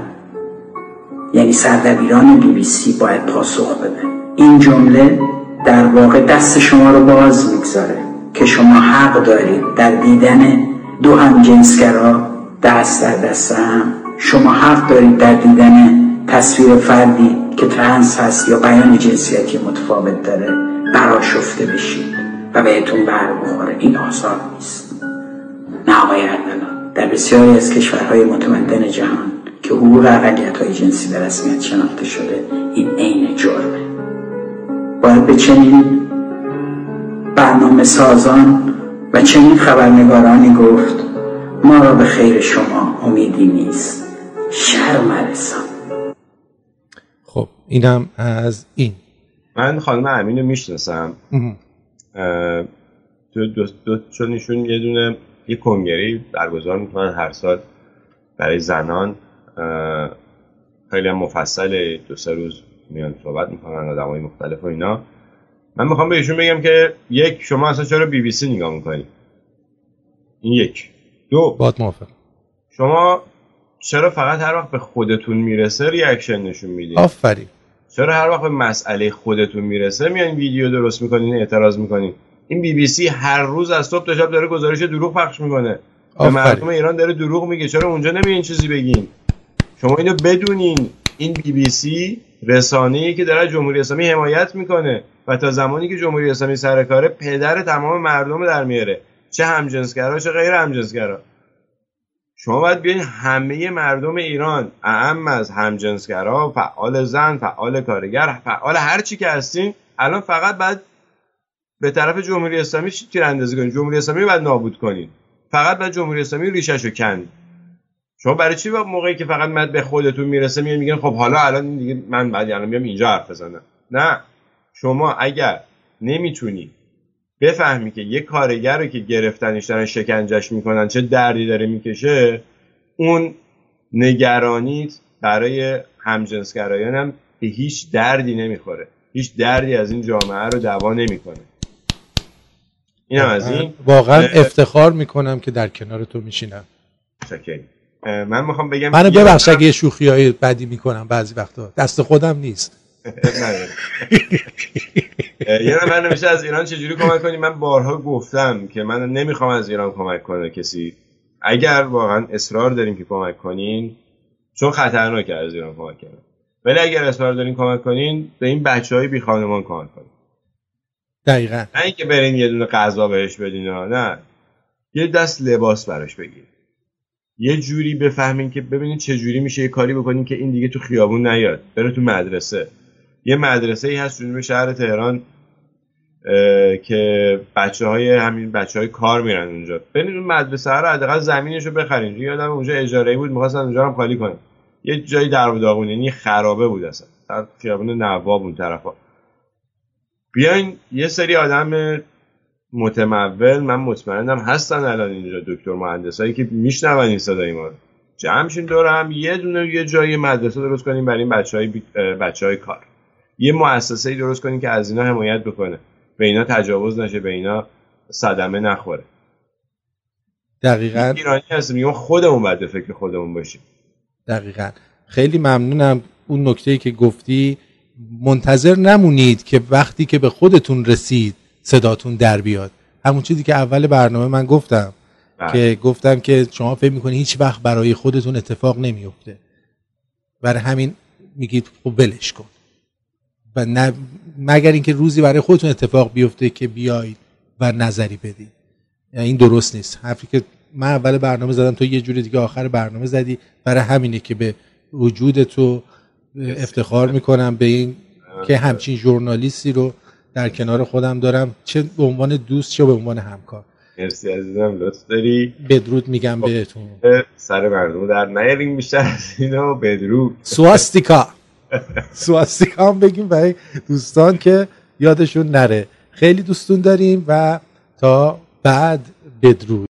یعنی سردبیران بی بی سی باید پاسخ بده. این جمله در واقع دست شما رو باز می‌گذاره که شما حق دارید در دیدن دو هم جنسگرا دست در دست هم. شما حق دارید در دیدن تصویر فردی که ترنس هست یا بیان جنسیتی متفاوت داره. براشفته بشید و بهتون بر این آسان نیست. نه آقای در بسیاری از کشورهای متمدن جهان که حقوق اقلیت های جنسی به رسمیت شناخته شده این عین جرمه. باید به چنین برنامه سازان و چنین خبرنگارانی گفت ما را به خیر شما امیدی نیست. شرم رسان. خب اینم از این. من خانم امین رو می‌شناسم. دو, دو, دو چون ایشون یه دونه یه کنگره‌ای برگزار می‌کنن هر سال برای زنان. خیلی هم مفصل دو سه روز میان صحبت می‌کنن آدم های مختلف و اینا. من می‌خوام بهشون بگم که یک شما اصلا چرا بی بی سی نگاه می‌کنی؟ این یک. دو باد موافق. شما چرا فقط هر وقت به خودتون می‌رسه reaction نشون میدین آفرین. چرا هر وقت به مسئله خودتون می‌رسه میان ویدیو درست می‌کنین اعتراض می‌کنین. این بی بی سی هر روز از صبح تا شب داره گزارش دروغ پخش می‌کنه. به مردم ایران داره دروغ میگه. چرا اونجا نمیین چیزی بگین؟ شما اینو بدونین. این بی بی سی رسانه‌ای که داره جمهوری اسلامی حمایت می‌کنه و تا زمانی که جمهوری اسلامی سر کاره پدر تمام مردم در میاره. چه همجنسگرا چه غیر همجنسگرا. شما باید بیاین همه مردم ایران اعم از همجنسگرا فعال زن فعال کارگر فعال هر چی که هستین الان فقط بعد به طرف جمهوری اسلامی تیر اندازی کنید جمهوری اسلامی باید نابود کنید فقط بعد جمهوری اسلامی ریشش کند. شما برای چی موقعی که فقط مد به خودتون می‌رسه میگن میگن خب حالا الان دیگه من بعد الان بیام اینجا حرف بزنم؟ نه. شما اگر نمی‌تونی بفهمی که یه کارگر رو که گرفتنش دارن شکنجش می‌کنن چه دردی داره می‌کشه اون نگرانیت برای همجنسگرایان هم به هیچ دردی نمی‌خوره. هیچ دردی از این جامعه رو دوا نمی‌کنه. این هم از این. واقعا افتخار می‌کنم که در کنار تو میشینم. شکری من می‌خوام بگم منو ببخش اگه شوخی های بدی می‌کنم بعضی وقتا. دست خودم نیست. یه من نمیشه از ایران چجوری کمک کنی؟ من بارها گفتم که من نمی‌خوام از ایران کمک کنه کسی. اگر واقعا اصرار داریم که کمک کنین چون خطرناکه از ایران کمک کنه ولی اگر اصرار دارین کمک کنین به این بچه های بی خانمان کمک کنین. دقیقا. نه اینکه برین یه دونه غذا بهش بدین نه. یه دست لباس براش بگیر یه جوری بفهمین که ببینید چه جوری میشه یه کاری بکنین که این دیگه تو خیابون نیاد بره تو مدرسه. یه مدرسه ای هست جنوب شهر تهران که بچه های همین بچه های کار میرن اونجا. برین اون مدرسه رو حداقل زمینش رو بخرین. یادم اونجا اجاره بود می‌خواستن اونجا هم خالی کنن. یه جایی در و داغون یعنی خرابه بود اصلا. در خیابون نواب اون طرفا. بیاین یه سری آدم متمول من مطمئنم هستن الان اینجا دکتر مهندسایی که میشنون این صدای ما جمع شین دور هم یه دونه یه جایی مدرسه درست کنیم برای این بچه های, بچه های کار. یه مؤسسه درست کنیم که از اینا حمایت بکنه. به اینا تجاوز نشه به اینا صدمه نخوره. دقیقا. ایرانی هستیم میگم خودمون باید فکر خودمون باشیم. دقیقا. خیلی ممنونم اون نکته که گفتی. منتظر نمونید که وقتی که به خودتون رسید صداتون در بیاد. همون چیزی که اول برنامه من گفتم بله. که گفتم که شما فکر می‌کنید هیچ وقت برای خودتون اتفاق نمیفته برای همین میگید خب ولش کن. و نه مگر اینکه روزی برای خودتون اتفاق بیفته که بیاید و نظری بدید. یعنی این درست نیست. حرفی که من اول برنامه زدم تو یه جوری دیگه آخر برنامه زدی. برای همینه که به وجود تو افتخار می‌کنم به این که همچین ژورنالیستی رو در کنار خودم دارم. چه به عنوان دوست چه به عنوان همکار. مرسی عزیزم لطف داری. بدرود میگم خب، بهتون. سر مردم در نیاریم بیشتر از اینو. بدرود. سواستیکا. سواستیکا هم بگیم برای دوستان که یادشون نره. خیلی دوستون داریم و تا بعد بدرود.